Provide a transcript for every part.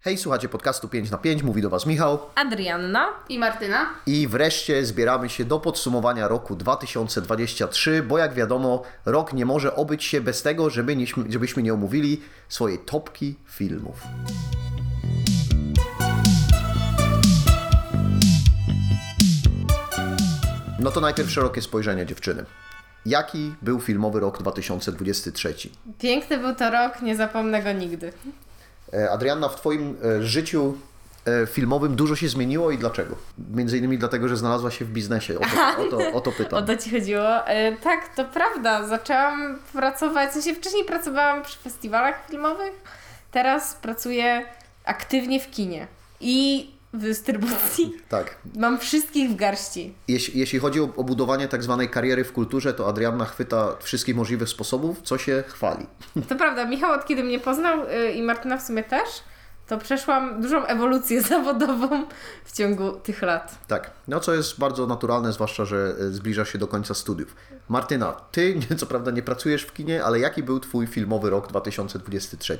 Hej, słuchacie podcastu 5 na 5, mówi do Was Michał. Adrianna. I Martyna. I wreszcie zbieramy się do podsumowania roku 2023, bo jak wiadomo, rok nie może obyć się bez tego, żeby nie, żebyśmy nie omówili swojej topki filmów. No to najpierw szerokie spojrzenie dziewczyny. Jaki był filmowy rok 2023? Piękny był to rok, nie zapomnę go nigdy. E, Adrianna, w Twoim e, życiu e, filmowym dużo się zmieniło i dlaczego? Między innymi dlatego, że znalazła się w biznesie. O to, o to, o to pytam. O to Ci chodziło. Tak, to prawda. Zaczęłam pracować, w sensie wcześniej pracowałam przy festiwalach filmowych, teraz pracuję aktywnie w kinie i dystrybucji. Tak. Mam wszystkich w garści. Jeśli, jeśli chodzi o, o budowanie tak zwanej kariery w kulturze, to Adrianna chwyta wszystkich możliwych sposobów, co się chwali. To prawda, Michał od kiedy mnie poznał y, i Martyna w sumie też, to przeszłam dużą ewolucję zawodową w ciągu tych lat. Tak, no co jest bardzo naturalne, zwłaszcza, że e, zbliżasz się do końca studiów. Martyna, ty co prawda nie pracujesz w kinie, ale jaki był Twój filmowy rok 2023?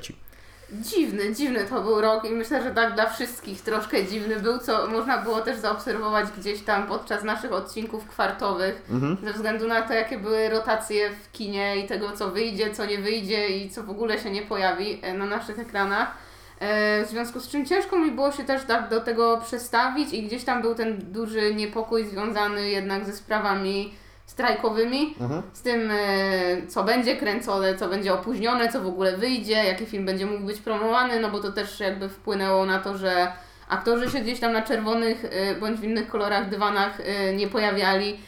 Dziwny, dziwny to był rok i myślę, że tak dla wszystkich troszkę dziwny był, co można było też zaobserwować gdzieś tam podczas naszych odcinków kwartowych, ze względu na to, jakie były rotacje w kinie i tego, co wyjdzie, co nie wyjdzie i co w ogóle się nie pojawi e, na naszych ekranach. E, W związku z czym ciężko mi było się też tak do tego przestawić i gdzieś tam był ten duży niepokój związany jednak ze sprawami strajkowymi, z tym, e, co będzie kręcone, co będzie opóźnione, co w ogóle wyjdzie, jaki film będzie mógł być promowany, no bo to też jakby wpłynęło na to, że aktorzy się gdzieś tam na czerwonych e, bądź w innych kolorach dywanach e, nie pojawiali,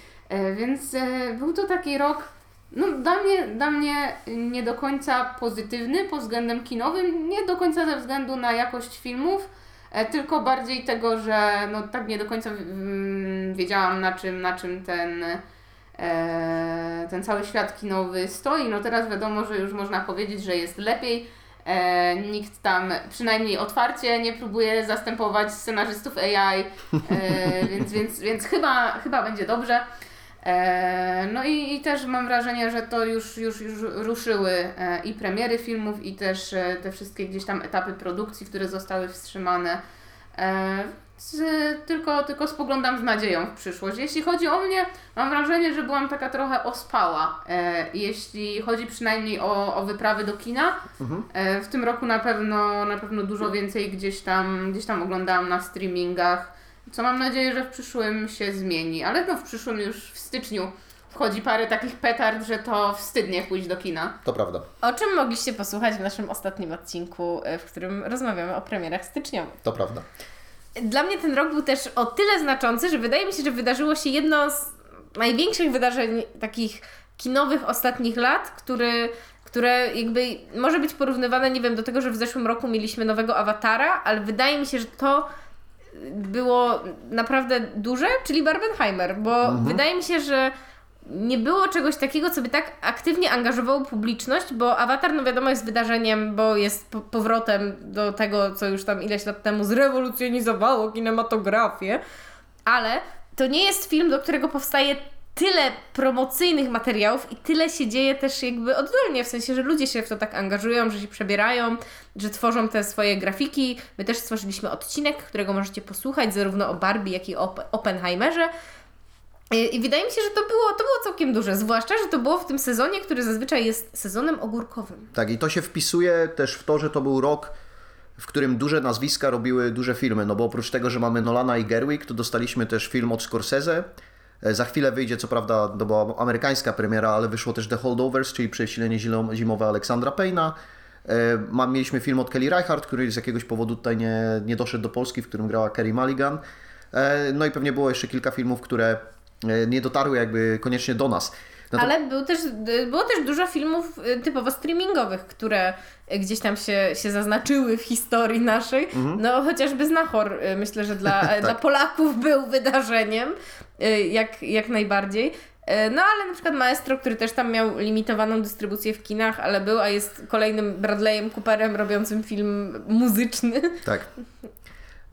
więc był to taki rok, no dla mnie, dla mnie nie do końca pozytywny pod względem kinowym, nie do końca ze względu na jakość filmów, tylko bardziej tego, że no tak nie do końca wiedziałam na czym, na czym ten ten cały świat kinowy stoi. No teraz wiadomo, że już można powiedzieć, że jest lepiej. E, nikt tam przynajmniej otwarcie nie próbuje zastępować scenarzystów AI, e, więc, więc, więc chyba, chyba będzie dobrze. E, no i, i też mam wrażenie, że to już, już, już ruszyły e, i premiery filmów, i też e, te wszystkie gdzieś tam etapy produkcji, które zostały wstrzymane. E, z, tylko, tylko spoglądam z nadzieją w przyszłość. Jeśli chodzi o mnie, mam wrażenie, że byłam taka trochę ospała, e, jeśli chodzi przynajmniej o, o wyprawy do kina. E, w tym roku na pewno, na pewno dużo więcej gdzieś tam, gdzieś tam oglądałam na streamingach, co mam nadzieję, że w przyszłym się zmieni. Ale no w przyszłym już w styczniu wchodzi parę takich petard, że to wstydnie pójść do kina. To prawda, O czym mogliście posłuchać w naszym ostatnim odcinku, y, w którym rozmawiamy o premierach styczniowych. to prawda. Dla mnie ten rok był też o tyle znaczący, że wydaje mi się, że wydarzyło się jedno z największych wydarzeń takich kinowych ostatnich lat, który, które jakby może być porównywane, nie wiem, do tego, że w zeszłym roku mieliśmy nowego awatara, ale wydaje mi się, że to było naprawdę duże, czyli Barbenheimer, bo wydaje mi się, że nie było czegoś takiego, co by tak aktywnie angażowało publiczność, bo Avatar, no wiadomo, jest wydarzeniem, bo jest po powrotem do tego, co już tam ileś lat temu zrewolucjonizowało kinematografię, ale to nie jest film, do którego powstaje tyle promocyjnych materiałów i tyle się dzieje też jakby oddolnie, w sensie, że ludzie się w to tak angażują, że się przebierają, że tworzą te swoje grafiki. My też stworzyliśmy odcinek, którego możecie posłuchać zarówno o Barbie, jak i o Op- Oppenheimerze. I i wydaje mi się, że to było, to było całkiem duże, zwłaszcza, że to było w tym sezonie, który zazwyczaj jest sezonem ogórkowym. Tak, i to się wpisuje też w to, że to był rok, w którym duże nazwiska robiły duże filmy, no bo oprócz tego, że mamy Nolana i Gerwig, to dostaliśmy też film od Scorsese. E, Za chwilę wyjdzie, co prawda, to była amerykańska premiera, ale wyszło też The Holdovers, czyli Przesilenie zimowe Aleksandra Payna. E, Mieliśmy film od Kelly Reichardt, który z jakiegoś powodu tutaj nie, nie doszedł do Polski, w którym grała Kerry Mulligan. E, No i pewnie było jeszcze kilka filmów, które nie dotarły jakby koniecznie do nas. No to- Ale był też, było też dużo filmów y, typowo streamingowych, które gdzieś tam się, się zaznaczyły w historii naszej. No chociażby Znachor y, myślę, że dla, dla Polaków był wydarzeniem, jak, jak najbardziej. No ale na przykład Maestro, który też tam miał limitowaną dystrybucję w kinach, ale był, a jest kolejnym Bradleyem Cooperem robiącym film muzyczny. Tak.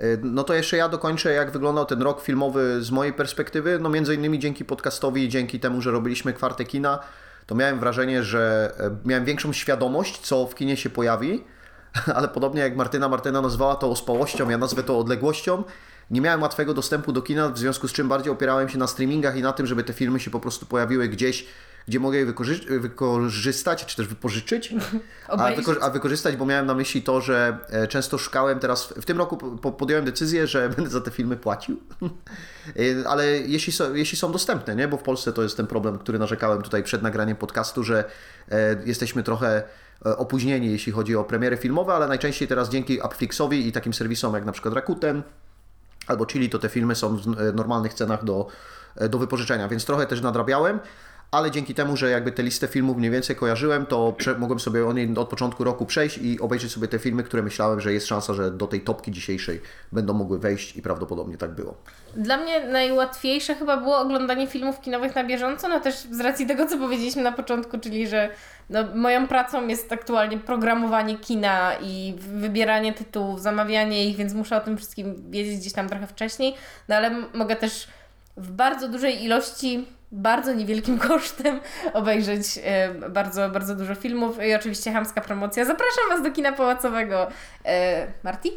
Y, No to jeszcze ja dokończę, jak wyglądał ten rok filmowy z mojej perspektywy. No między innymi dzięki podcastowi i dzięki temu, że robiliśmy kwarte kina, to miałem wrażenie, że e, miałem większą świadomość, co w kinie się pojawi. ale podobnie jak Martyna, Martyna nazwała to ospałością, ja nazwę to odległością. Nie miałem łatwego dostępu do kina, w związku z czym bardziej opierałem się na streamingach i na tym, żeby te filmy się po prostu pojawiły gdzieś, gdzie mogę je wykorzy- wykorzystać, czy też wypożyczyć, a, wyko- a wykorzystać, bo miałem na myśli to, że e, często szukałem teraz, w tym roku po- podjąłem decyzję, że będę za te filmy płacił, E, ale jeśli są, jeśli są dostępne, nie? bo w Polsce to jest ten problem, który narzekałem tutaj przed nagraniem podcastu, że e, jesteśmy trochę opóźnieni, jeśli chodzi o premiery filmowe, ale najczęściej teraz dzięki Upflixowi i takim serwisom jak na przykład Rakuten, albo Chili, to te filmy są w normalnych cenach do, do wypożyczenia, więc trochę też nadrabiałem, ale dzięki temu, że jakby tę listę filmów mniej więcej kojarzyłem, to mogłem sobie o niej od początku roku przejść i obejrzeć sobie te filmy, które myślałem, że jest szansa, że do tej topki dzisiejszej będą mogły wejść i prawdopodobnie tak było. Dla mnie najłatwiejsze chyba było oglądanie filmów kinowych na bieżąco, no też z racji tego, co powiedzieliśmy na początku, czyli że no, moją pracą jest aktualnie programowanie kina i wybieranie tytułów, zamawianie ich, więc muszę o tym wszystkim wiedzieć gdzieś tam trochę wcześniej, no ale mogę też w bardzo dużej ilości, bardzo niewielkim kosztem obejrzeć bardzo, bardzo dużo filmów i oczywiście chamska promocja. Zapraszam Was do kina pałacowego. E, Marti?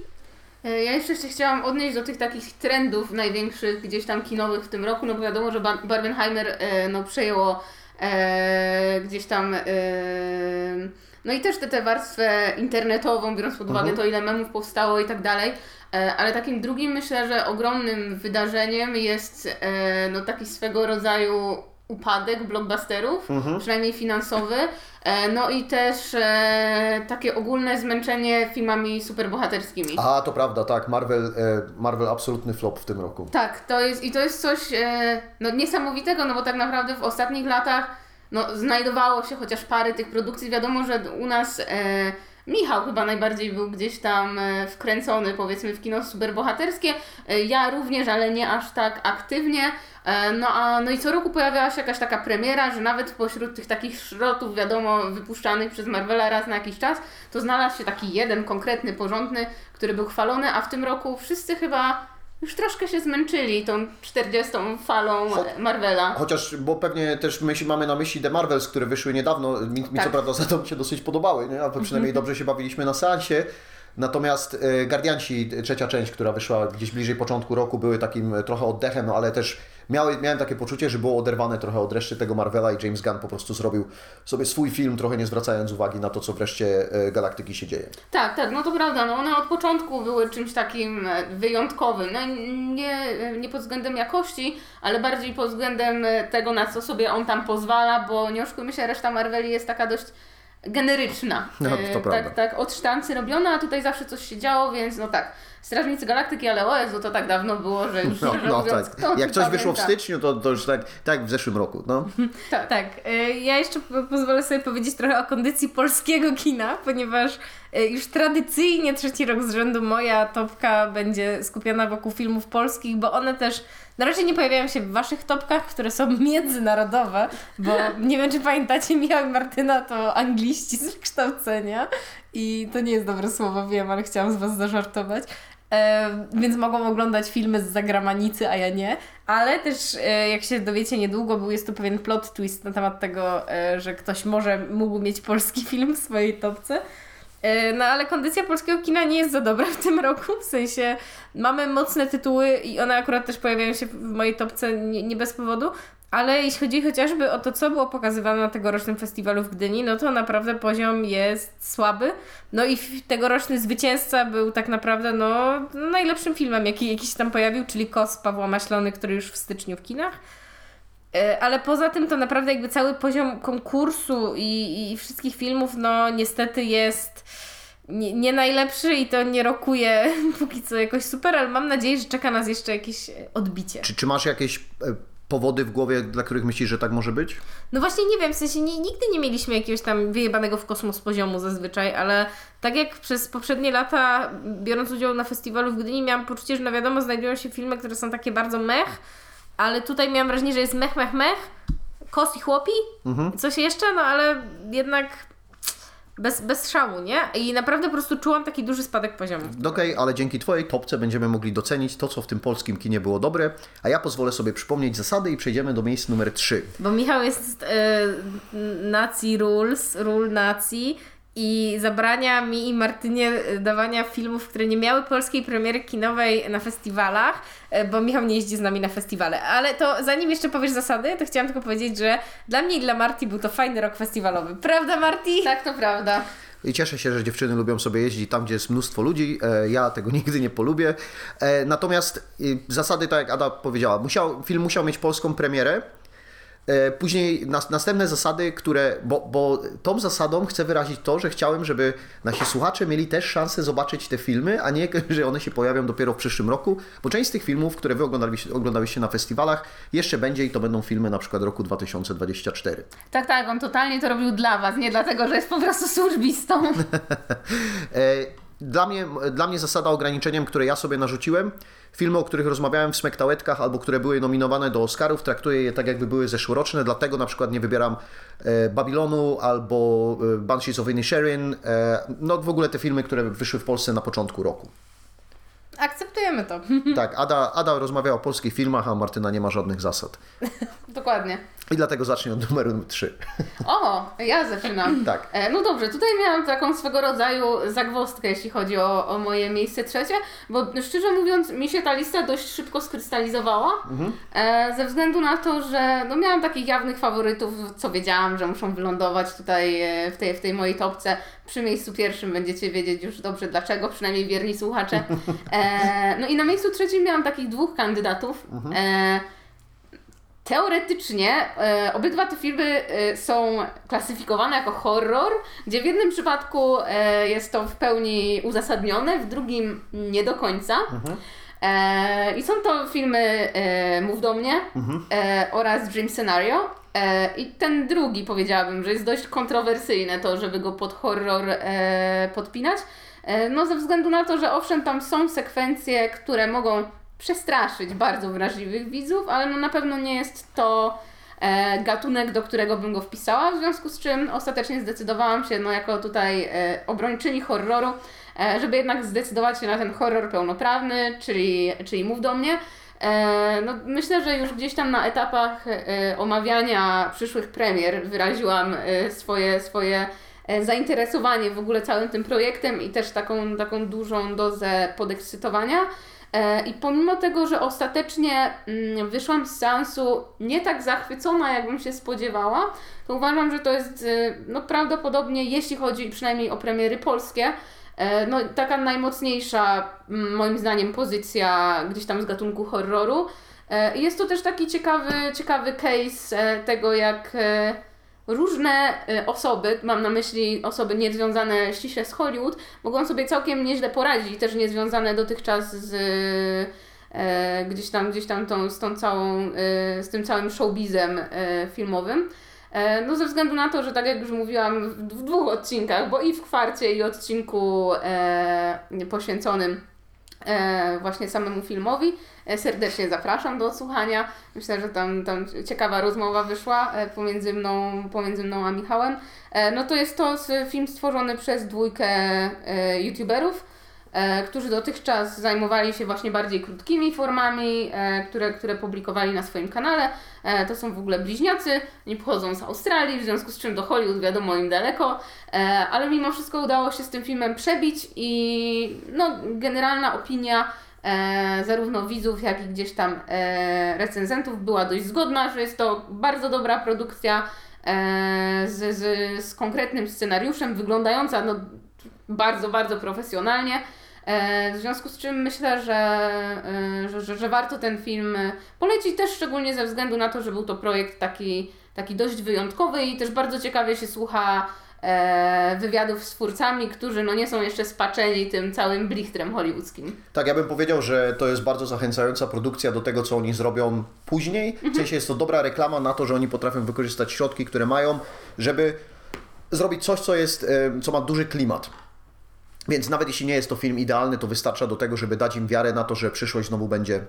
E, Ja jeszcze się chciałam odnieść do tych takich trendów największych gdzieś tam kinowych w tym roku, no bo wiadomo, że Bar- Barbenheimer e, no, przejęło e, gdzieś tam e, no i też tę tę warstwę internetową, biorąc pod uwagę to ile memów powstało i tak dalej. E, Ale takim drugim myślę, że ogromnym wydarzeniem jest e, no, taki swego rodzaju upadek blockbusterów, przynajmniej finansowy. E, No i też e, takie ogólne zmęczenie filmami superbohaterskimi. A, to prawda, tak, Marvel, e, Marvel absolutny flop w tym roku. Tak, to jest i to jest coś e, no, niesamowitego, no bo tak naprawdę w ostatnich latach no, znajdowało się chociaż parę tych produkcji. Wiadomo, że u nas Michał chyba najbardziej był gdzieś tam e, wkręcony powiedzmy w kino superbohaterskie. E, ja również, ale nie aż tak aktywnie. E, no, a, no i co roku pojawiała się jakaś taka premiera, że nawet pośród tych takich szrotów, wiadomo, wypuszczanych przez Marvela raz na jakiś czas, to znalazł się taki jeden konkretny, porządny, który był chwalony, a w tym roku wszyscy chyba już troszkę się zmęczyli tą 40. falą Cho- Marvela. Chociaż, bo pewnie też myśl, mamy na myśli The Marvels, które wyszły niedawno, mi, mi co Tak. prawda za to się dosyć podobały, nie? ale przynajmniej dobrze się bawiliśmy na seansie. Natomiast e, Guardianci, trzecia część, która wyszła gdzieś bliżej początku roku, były takim e, trochę oddechem, no ale też miałem takie poczucie, że było oderwane trochę od reszty tego Marvela i James Gunn po prostu zrobił sobie swój film, trochę nie zwracając uwagi na to, co wreszcie e, galaktyki się dzieje. Tak, tak, no to prawda, no one od początku były czymś takim e, wyjątkowym. No nie, nie pod względem jakości, ale bardziej pod względem e, tego, na co sobie on tam pozwala, bo nie oszukujmy się, reszta Marveli jest taka dość generyczna. No, to prawda. tak, tak od sztancy robiona, a tutaj zawsze coś się działo, więc no tak. Strażnicy Galaktyki, ale o Jezu, to tak dawno było, że już No, no mówiąc, tak. kto Jak coś wyszło w pamięta? styczniu, to, to już tak, tak w zeszłym roku. No. Tak. Tak, y, ja jeszcze po- pozwolę sobie powiedzieć trochę o kondycji polskiego kina, ponieważ y, już tradycyjnie trzeci rok z rzędu moja topka będzie skupiona wokół filmów polskich, bo one też na razie nie pojawiają się w waszych topkach, które są międzynarodowe, bo nie wiem, czy pamiętacie, Michał i Martyna to angliści z wykształcenia i to nie jest dobre słowo, wiem, ale chciałam z was zażartować. E, więc mogą oglądać filmy z zagranicy, a ja nie. Ale też, e, jak się dowiecie niedługo, był jest tu pewien plot twist na temat tego, e, że ktoś może mógł mieć polski film w swojej topce. No ale kondycja polskiego kina nie jest za dobra w tym roku, w sensie mamy mocne tytuły i one akurat też pojawiają się w mojej topce nie, nie bez powodu, ale jeśli chodzi chociażby o to, co było pokazywane na tegorocznym festiwalu w Gdyni, no to naprawdę poziom jest słaby. No i tegoroczny zwycięzca był tak naprawdę no, najlepszym filmem, jaki, jaki się tam pojawił, czyli Kos Pawła Maślony, który już w styczniu w kinach. E, Ale poza tym to naprawdę jakby cały poziom konkursu i, i wszystkich filmów, no niestety jest nie, nie najlepszy i to nie rokuje póki co jakoś super, ale mam nadzieję, że czeka nas jeszcze jakieś odbicie. Czy, czy masz jakieś e, powody w głowie, dla których myślisz, że tak może być? No właśnie nie wiem, w sensie nie, nigdy nie mieliśmy jakiegoś tam wyjebanego w kosmos poziomu zazwyczaj, ale tak jak przez poprzednie lata, biorąc udział na festiwalu w Gdyni, miałam poczucie, że no wiadomo, znajdują się filmy, które są takie bardzo mech, ale tutaj miałam wrażenie, że jest mech, mech, mech, kos i chłopi, coś jeszcze, no ale jednak bez, bez szału, nie? I naprawdę po prostu czułam taki duży spadek poziomu. Okej, ale dzięki Twojej topce będziemy mogli docenić to, co w tym polskim kinie było dobre, a ja pozwolę sobie przypomnieć zasady i przejdziemy do miejsca numer 3. Bo Michał jest e, nacji rules, rule nacji i zabrania mi i Martynie e, dawania filmów, które nie miały polskiej premiery kinowej na festiwalach, e, bo Michał nie jeździ z nami na festiwale. Ale to zanim jeszcze powiesz zasady, to chciałam tylko powiedzieć, że dla mnie i dla Marti był to fajny rok festiwalowy. Prawda, Marti? Tak, to prawda. I cieszę się, że dziewczyny lubią sobie jeździć tam, gdzie jest mnóstwo ludzi. E, Ja tego nigdy nie polubię. Natomiast zasady, tak jak Ada powiedziała, musiał, film musiał mieć polską premierę. E, Później nas, następne zasady, które, bo, bo tą zasadą chcę wyrazić to, że chciałem, żeby nasi słuchacze mieli też szansę zobaczyć te filmy, a nie, że one się pojawią dopiero w przyszłym roku, bo część z tych filmów, które wy oglądaliście, oglądaliście na festiwalach, jeszcze będzie i to będą filmy na przykład roku 2024. Tak, tak, on totalnie to robił dla Was, nie dlatego, że jest po prostu służbistą. E, Dla mnie, dla mnie zasada ograniczeniem, które ja sobie narzuciłem, filmy, o których rozmawiałem w Smektałetkach albo które były nominowane do Oscarów, traktuję je tak, jakby były zeszłoroczne, dlatego na przykład nie wybieram e, Babylonu albo e, Banshees of Inisherin, e, no w ogóle te filmy, które wyszły w Polsce na początku roku. Akceptujemy to. Tak, Ada, Ada rozmawia o polskich filmach, a Martyna nie ma żadnych zasad. Dokładnie. I dlatego zacznie od numeru 3. O, ja zaczynam. Tak. E, No dobrze, tutaj miałam taką swego rodzaju zagwozdkę, jeśli chodzi o, o moje miejsce trzecie, bo szczerze mówiąc, mi się ta lista dość szybko skrystalizowała, e, ze względu na to, że no miałam takich jawnych faworytów, co wiedziałam, że muszą wylądować tutaj e, w tej, w tej mojej topce. Przy miejscu pierwszym będziecie wiedzieć już dobrze dlaczego, przynajmniej wierni słuchacze. E, no i na miejscu trzecim miałam takich dwóch kandydatów. E, Teoretycznie e, obydwa te filmy e, są klasyfikowane jako horror, gdzie w jednym przypadku e, jest to w pełni uzasadnione, w drugim nie do końca. E, I są to filmy e, Mów do mnie e, oraz Dream Scenario. I ten drugi powiedziałabym, że jest dość kontrowersyjne to, żeby go pod horror podpinać. E, no ze względu na to, że owszem tam są sekwencje, które mogą przestraszyć bardzo wrażliwych widzów, ale no na pewno nie jest to e, gatunek, do którego bym go wpisała, w związku z czym ostatecznie zdecydowałam się, no jako tutaj e, obrończyni horroru, żeby jednak zdecydować się na ten horror pełnoprawny, czyli, czyli Mów do mnie. No, myślę, że już gdzieś tam na etapach omawiania przyszłych premier wyraziłam swoje, swoje zainteresowanie w ogóle całym tym projektem i też taką, taką dużą dozę podekscytowania. E, I pomimo tego, że ostatecznie mm, wyszłam z seansu nie tak zachwycona, jakbym się spodziewała, to uważam, że to jest e, no, prawdopodobnie, jeśli chodzi przynajmniej o premiery polskie, e, no, taka najmocniejsza, mm, moim zdaniem, pozycja gdzieś tam z gatunku horroru. E, jest to też taki ciekawy, ciekawy case e, tego, jak e, różne e, osoby, mam na myśli osoby niezwiązane ściśle z Hollywood, mogą sobie całkiem nieźle poradzić, też niezwiązane dotychczas z e, gdzieś tam, gdzieś tam tą, z tą całą, e, z tym całym showbizem e, filmowym. No ze względu na to, że tak jak już mówiłam w, dwóch odcinkach, bo i w kwarcie i odcinku e, poświęconym właśnie samemu filmowi. E, serdecznie zapraszam do odsłuchania. Myślę, że tam, tam ciekawa rozmowa wyszła e, pomiędzy mną, pomiędzy mną a Michałem. E, no to jest to film stworzony przez dwójkę e, youtuberów, e, którzy dotychczas zajmowali się właśnie bardziej krótkimi formami, e, które, które publikowali na swoim kanale. E, to są w ogóle bliźniacy, oni pochodzą z Australii, w związku z czym do Hollywood wiadomo im daleko, e, ale mimo wszystko udało się z tym filmem przebić i no, generalna opinia e, zarówno widzów, jak i gdzieś tam e, recenzentów była dość zgodna, że jest to bardzo dobra produkcja e, z, z, z konkretnym scenariuszem, wyglądająca no, bardzo, bardzo profesjonalnie. E, W związku z czym myślę, że, e, że, że, że warto ten film e, polecić też szczególnie ze względu na to, że był to projekt taki, taki dość wyjątkowy i też bardzo ciekawie się słucha wywiadów z twórcami, którzy no nie są jeszcze spaczeni tym całym blichtrem hollywoodzkim. Tak, ja bym powiedział, że to jest bardzo zachęcająca produkcja do tego, co oni zrobią później. W sensie jest to dobra reklama na to, że oni potrafią wykorzystać środki, które mają, żeby zrobić coś, co jest, co ma duży klimat. Więc nawet jeśli nie jest to film idealny, to wystarcza do tego, żeby dać im wiarę na to, że przyszłość znowu będzie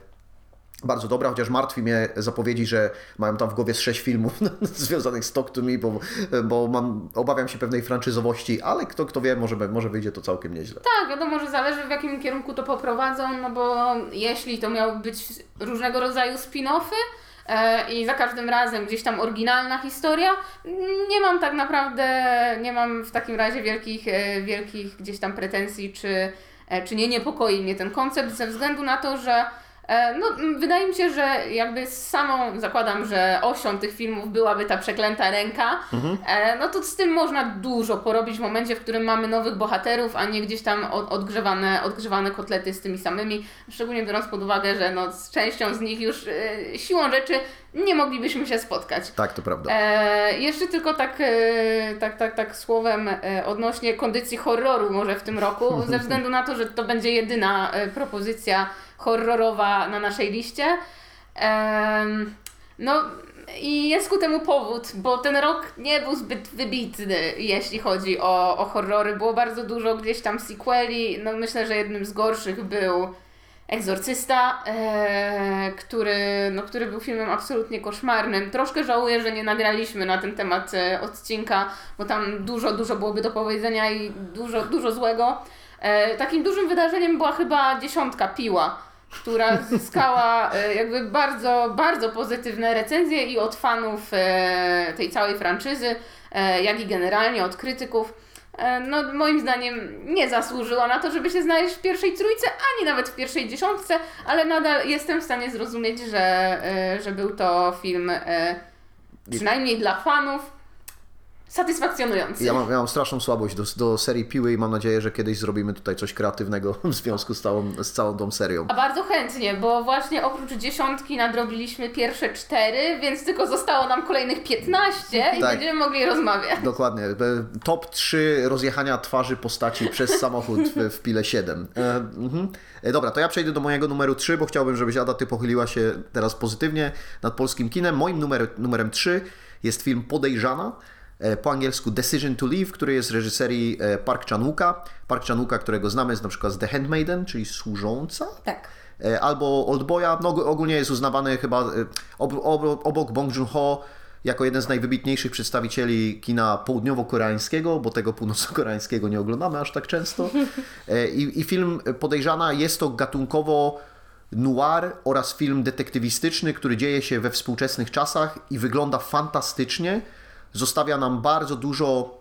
bardzo dobra, chociaż martwi mnie zapowiedzi, że mają tam w głowie sześć filmów związanych z Talk to Me, bo, bo mam, obawiam się pewnej franczyzowości, ale kto, kto wie, może, może wyjdzie to całkiem nieźle. Tak, wiadomo, że zależy w jakim kierunku to poprowadzą, no bo jeśli to miały być różnego rodzaju spin-offy, i za każdym razem gdzieś tam oryginalna historia. Nie mam tak naprawdę, nie mam w takim razie wielkich, e, wielkich gdzieś tam pretensji, czy, e, czy nie niepokoi mnie ten koncept, ze względu na to, że e, no, m, wydaje mi się, że jakby z samą, zakładam, że osią tych filmów byłaby ta przeklęta ręka, e, no to z tym można dużo porobić w momencie, w którym mamy nowych bohaterów, a nie gdzieś tam od, odgrzewane, odgrzewane kotlety z tymi samymi, szczególnie biorąc pod uwagę, że no, z częścią z nich już e, siłą rzeczy nie moglibyśmy się spotkać. Tak, to prawda. E, jeszcze tylko tak, e, tak, tak, tak słowem e, odnośnie kondycji horroru może w tym roku, ze względu na to, że to będzie jedyna e, propozycja horrorowa na naszej liście. No i jest ku temu powód, bo ten rok nie był zbyt wybitny, jeśli chodzi o, o horrory. Było bardzo dużo gdzieś tam sequeli. No myślę, że jednym z gorszych był Egzorcysta, e, który, no, który był filmem absolutnie koszmarnym. Troszkę żałuję, że nie nagraliśmy na ten temat e, odcinka, bo tam dużo, dużo byłoby do powiedzenia i dużo, dużo złego. E, takim dużym wydarzeniem była chyba dziesiątka Piła, która zyskała e, jakby bardzo, bardzo pozytywne recenzje i od fanów e, tej całej franczyzy, e, jak i generalnie od krytyków. No, moim zdaniem nie zasłużyła na to, żeby się znaleźć w pierwszej trójce, ani nawet w pierwszej dziesiątce, ale nadal jestem w stanie zrozumieć, że, że był to film przynajmniej dla fanów satysfakcjonujący. Ja mam, ja mam straszną słabość do, do serii Piły i mam nadzieję, że kiedyś zrobimy tutaj coś kreatywnego w związku z całą, z całą tą serią. A bardzo chętnie, bo właśnie oprócz dziesiątki nadrobiliśmy pierwsze cztery, więc tylko zostało nam kolejnych 15 i Tak. będziemy mogli rozmawiać. Dokładnie. E, Top 3 rozjechania twarzy postaci przez samochód w, w Pile 7. E, mhm. E, Dobra, to ja przejdę do mojego numeru 3, bo chciałbym, żebyś Ada, ty pochyliła się teraz pozytywnie nad polskim kinem. Moim numer, numerem 3 jest film Podejrzana. E, Po angielsku Decision to Leave, który jest reżyserii e, Park Chan-wooka. Park Chan-wooka, którego znamy z na przykład z The Handmaiden, czyli Służąca. Tak. E, albo Oldboya. No, og- ogólnie jest uznawany chyba ob, ob, obok Bong Joon-ho jako jeden z najwybitniejszych przedstawicieli kina południowo-koreańskiego, bo tego północno-koreańskiego nie oglądamy aż tak często. I, I film Podejrzana jest to gatunkowo noir oraz film detektywistyczny, który dzieje się we współczesnych czasach i wygląda fantastycznie. Zostawia nam bardzo dużo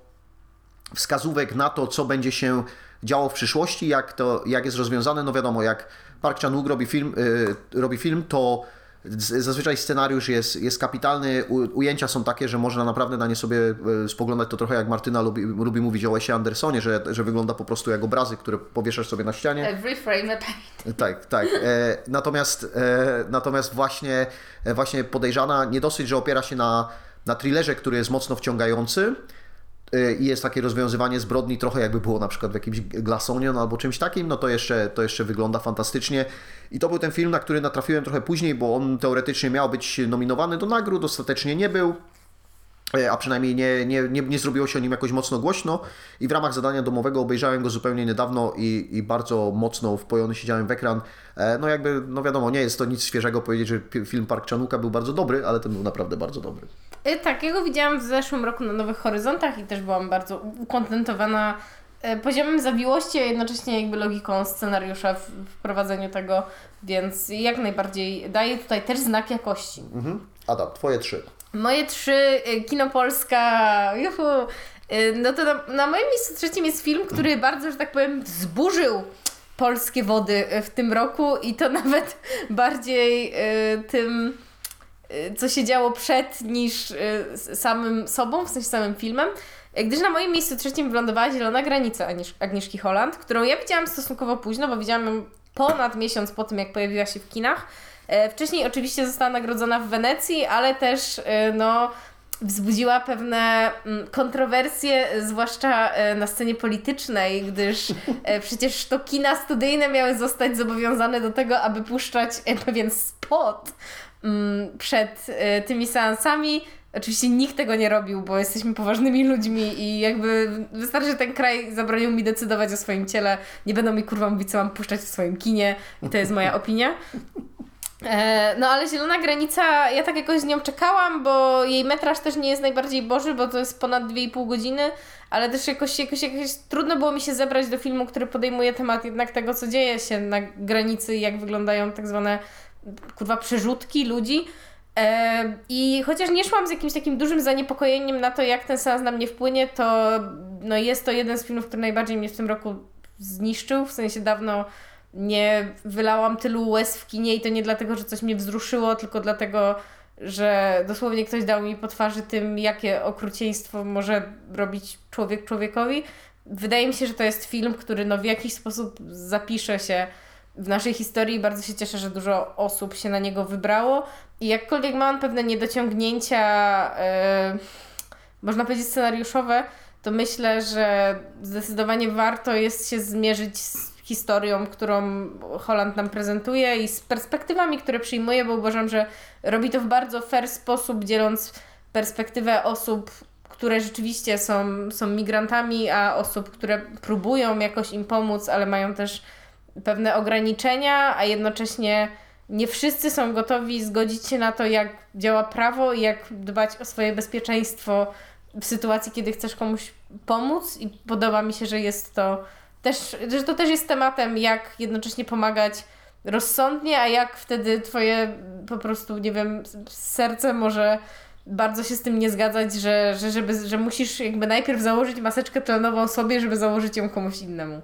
wskazówek na to, co będzie się działo w przyszłości, jak, to, jak jest rozwiązane. No wiadomo, jak Park Chan-wook robi film, y, robi film to zazwyczaj scenariusz jest, jest kapitalny, ujęcia są takie, że można naprawdę na nie sobie y, spoglądać. To trochę jak Martyna lubi, lubi mówić o Wesie Andersonie, że, że wygląda po prostu jak obrazy, które powieszasz sobie na ścianie. Every frame a paint. Tak, tak. E, natomiast, e, natomiast właśnie, e, właśnie podejrzana nie dosyć, że opiera się na, na thrillerze, który jest mocno wciągający e, i jest takie rozwiązywanie zbrodni trochę jakby było na przykład w jakimś Glassonion albo czymś takim, no to jeszcze, to jeszcze wygląda fantastycznie. I to był ten film, na który natrafiłem trochę później, bo on teoretycznie miał być nominowany do nagród, ostatecznie nie był. E, a przynajmniej nie, nie, nie, nie zrobiło się o nim jakoś mocno głośno i w ramach zadania domowego obejrzałem go zupełnie niedawno i, i bardzo mocno wpojony siedziałem w ekran. E, No jakby, no wiadomo, nie jest to nic świeżego powiedzieć, że film Park Chan-wooka był bardzo dobry, ale ten był naprawdę bardzo dobry. Y, Tak, ja go widziałam w zeszłym roku na Nowych Horyzontach i też byłam bardzo ukontentowana y, poziomem zawiłości, a jednocześnie jakby logiką scenariusza w w wprowadzeniu tego, więc jak najbardziej daje tutaj też znak jakości. Mhm. Adam, twoje trzy. Moje trzy, y, Kino Polska, juhu. No to na, na moim miejscu trzecim jest film, który bardzo, że tak powiem, wzburzył polskie wody w tym roku i to nawet bardziej y, tym, co się działo przed, niż y, samym sobą, w sensie samym filmem. Y, Gdyż na moim miejscu trzecim wylądowała Zielona Granica Agniesz- Agnieszki Holland, którą ja widziałam stosunkowo późno, bo widziałam ją ponad miesiąc po tym, jak pojawiła się w kinach. Wcześniej oczywiście została nagrodzona w Wenecji, ale też no, wzbudziła pewne mm, kontrowersje, zwłaszcza na scenie politycznej, gdyż przecież to kina studyjne miały zostać zobowiązane do tego, aby puszczać pewien spot przed e, tymi seansami. Oczywiście nikt tego nie robił, bo jesteśmy poważnymi ludźmi i jakby wystarczy, że ten kraj zabronił mi decydować o swoim ciele. Nie będą mi kurwa mówić, co mam puszczać w swoim kinie i to jest moja opinia. E, No ale Zielona Granica, ja tak jakoś z nią czekałam, bo jej metraż też nie jest najbardziej boży, bo to jest ponad 2,5 godziny, ale też jakoś, jakoś, jakoś trudno było mi się zebrać do filmu, który podejmuje temat jednak tego, co dzieje się na granicy i jak wyglądają tak zwane kurwa przerzutki ludzi. I chociaż nie szłam z jakimś takim dużym zaniepokojeniem na to, jak ten seans na mnie wpłynie, to no jest to jeden z filmów, który najbardziej mnie w tym roku zniszczył. W sensie dawno nie wylałam tylu łez w kinie i to nie dlatego, że coś mnie wzruszyło, tylko dlatego, że dosłownie ktoś dał mi po twarzy tym, jakie okrucieństwo może robić człowiek człowiekowi. Wydaje mi się, że to jest film, który no w jakiś sposób zapisze się w naszej historii bardzo się cieszę, że dużo osób się na niego wybrało. I jakkolwiek ma on pewne niedociągnięcia, yy, można powiedzieć scenariuszowe, to myślę, że zdecydowanie warto jest się zmierzyć z historią, którą Holland nam prezentuje i z perspektywami, które przyjmuje, bo uważam, że robi to w bardzo fair sposób, dzieląc perspektywę osób, które rzeczywiście są, są migrantami, a osób, które próbują jakoś im pomóc, ale mają też pewne ograniczenia, a jednocześnie nie wszyscy są gotowi zgodzić się na to, jak działa prawo i jak dbać o swoje bezpieczeństwo w sytuacji, kiedy chcesz komuś pomóc i podoba mi się, że jest to też, że to też jest tematem, jak jednocześnie pomagać rozsądnie, a jak wtedy twoje po prostu, nie wiem, serce może bardzo się z tym nie zgadzać, że, że, żeby, że musisz jakby najpierw założyć maseczkę tlenową sobie, żeby założyć ją komuś innemu.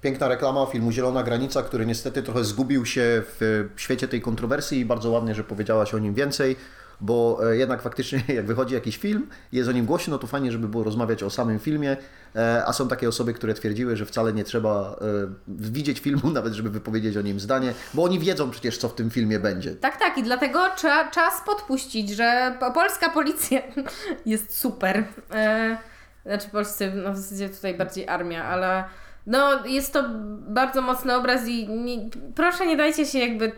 Piękna reklama filmu Zielona Granica, który niestety trochę zgubił się w świecie tej kontrowersji i bardzo ładnie, że powiedziałaś o nim więcej, bo e, jednak faktycznie jak wychodzi jakiś film jest o nim głośno, to fajnie, żeby było rozmawiać o samym filmie, e, a są takie osoby, które twierdziły, że wcale nie trzeba e, widzieć filmu, nawet żeby wypowiedzieć o nim zdanie, bo oni wiedzą przecież, co w tym filmie będzie. Tak, tak i dlatego trzeba czas podpuścić, że polska policja jest super. Znaczy polscy, no w zasadzie tutaj bardziej armia, ale no, jest to bardzo mocny obraz i nie, proszę nie dajcie się jakby,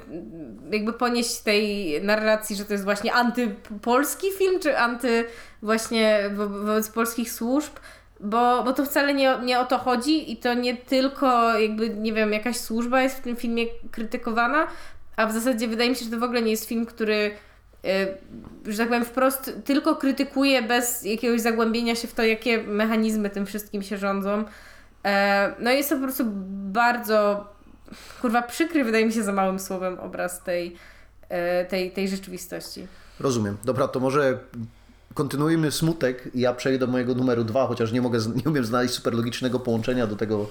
jakby ponieść tej narracji, że to jest właśnie antypolski film, czy anty właśnie wo wobec polskich służb, bo, bo to wcale nie, nie o to chodzi i to nie tylko jakby, nie wiem, jakaś służba jest w tym filmie krytykowana, a w zasadzie wydaje mi się, że to w ogóle nie jest film, który że tak powiem wprost tylko krytykuje bez jakiegoś zagłębienia się w to, jakie mechanizmy tym wszystkim się rządzą. E, no jest to po prostu bardzo, kurwa, przykry, wydaje mi się za małym słowem, obraz tej, e, tej, tej rzeczywistości. Rozumiem. Dobra, to może kontynuujmy smutek ja przejdę do mojego numeru dwa, chociaż nie mogę, nie umiem znaleźć super logicznego połączenia do tego,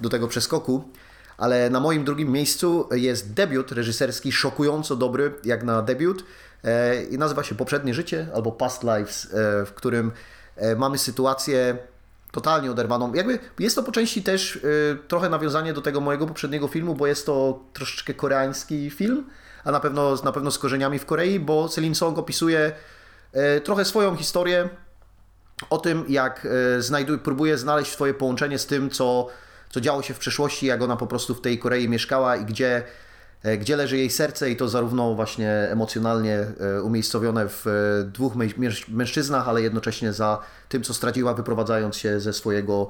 do tego przeskoku. Ale na moim drugim miejscu jest debiut reżyserski, szokująco dobry, jak na debiut. E, I nazywa się Poprzednie Życie albo Past Lives, w którym mamy sytuację totalnie oderwaną. Jakby jest to po części też y, trochę nawiązanie do tego mojego poprzedniego filmu, bo jest to troszeczkę koreański film, a na pewno, na pewno z korzeniami w Korei, bo Celine Song opisuje y, trochę swoją historię o tym, jak y, znajduje, próbuje znaleźć swoje połączenie z tym, co, co działo się w przeszłości, jak ona po prostu w tej Korei mieszkała i gdzie gdzie leży jej serce i to zarówno właśnie emocjonalnie e, umiejscowione w e, dwóch mężczyznach, ale jednocześnie za tym, co straciła, wyprowadzając się ze swojego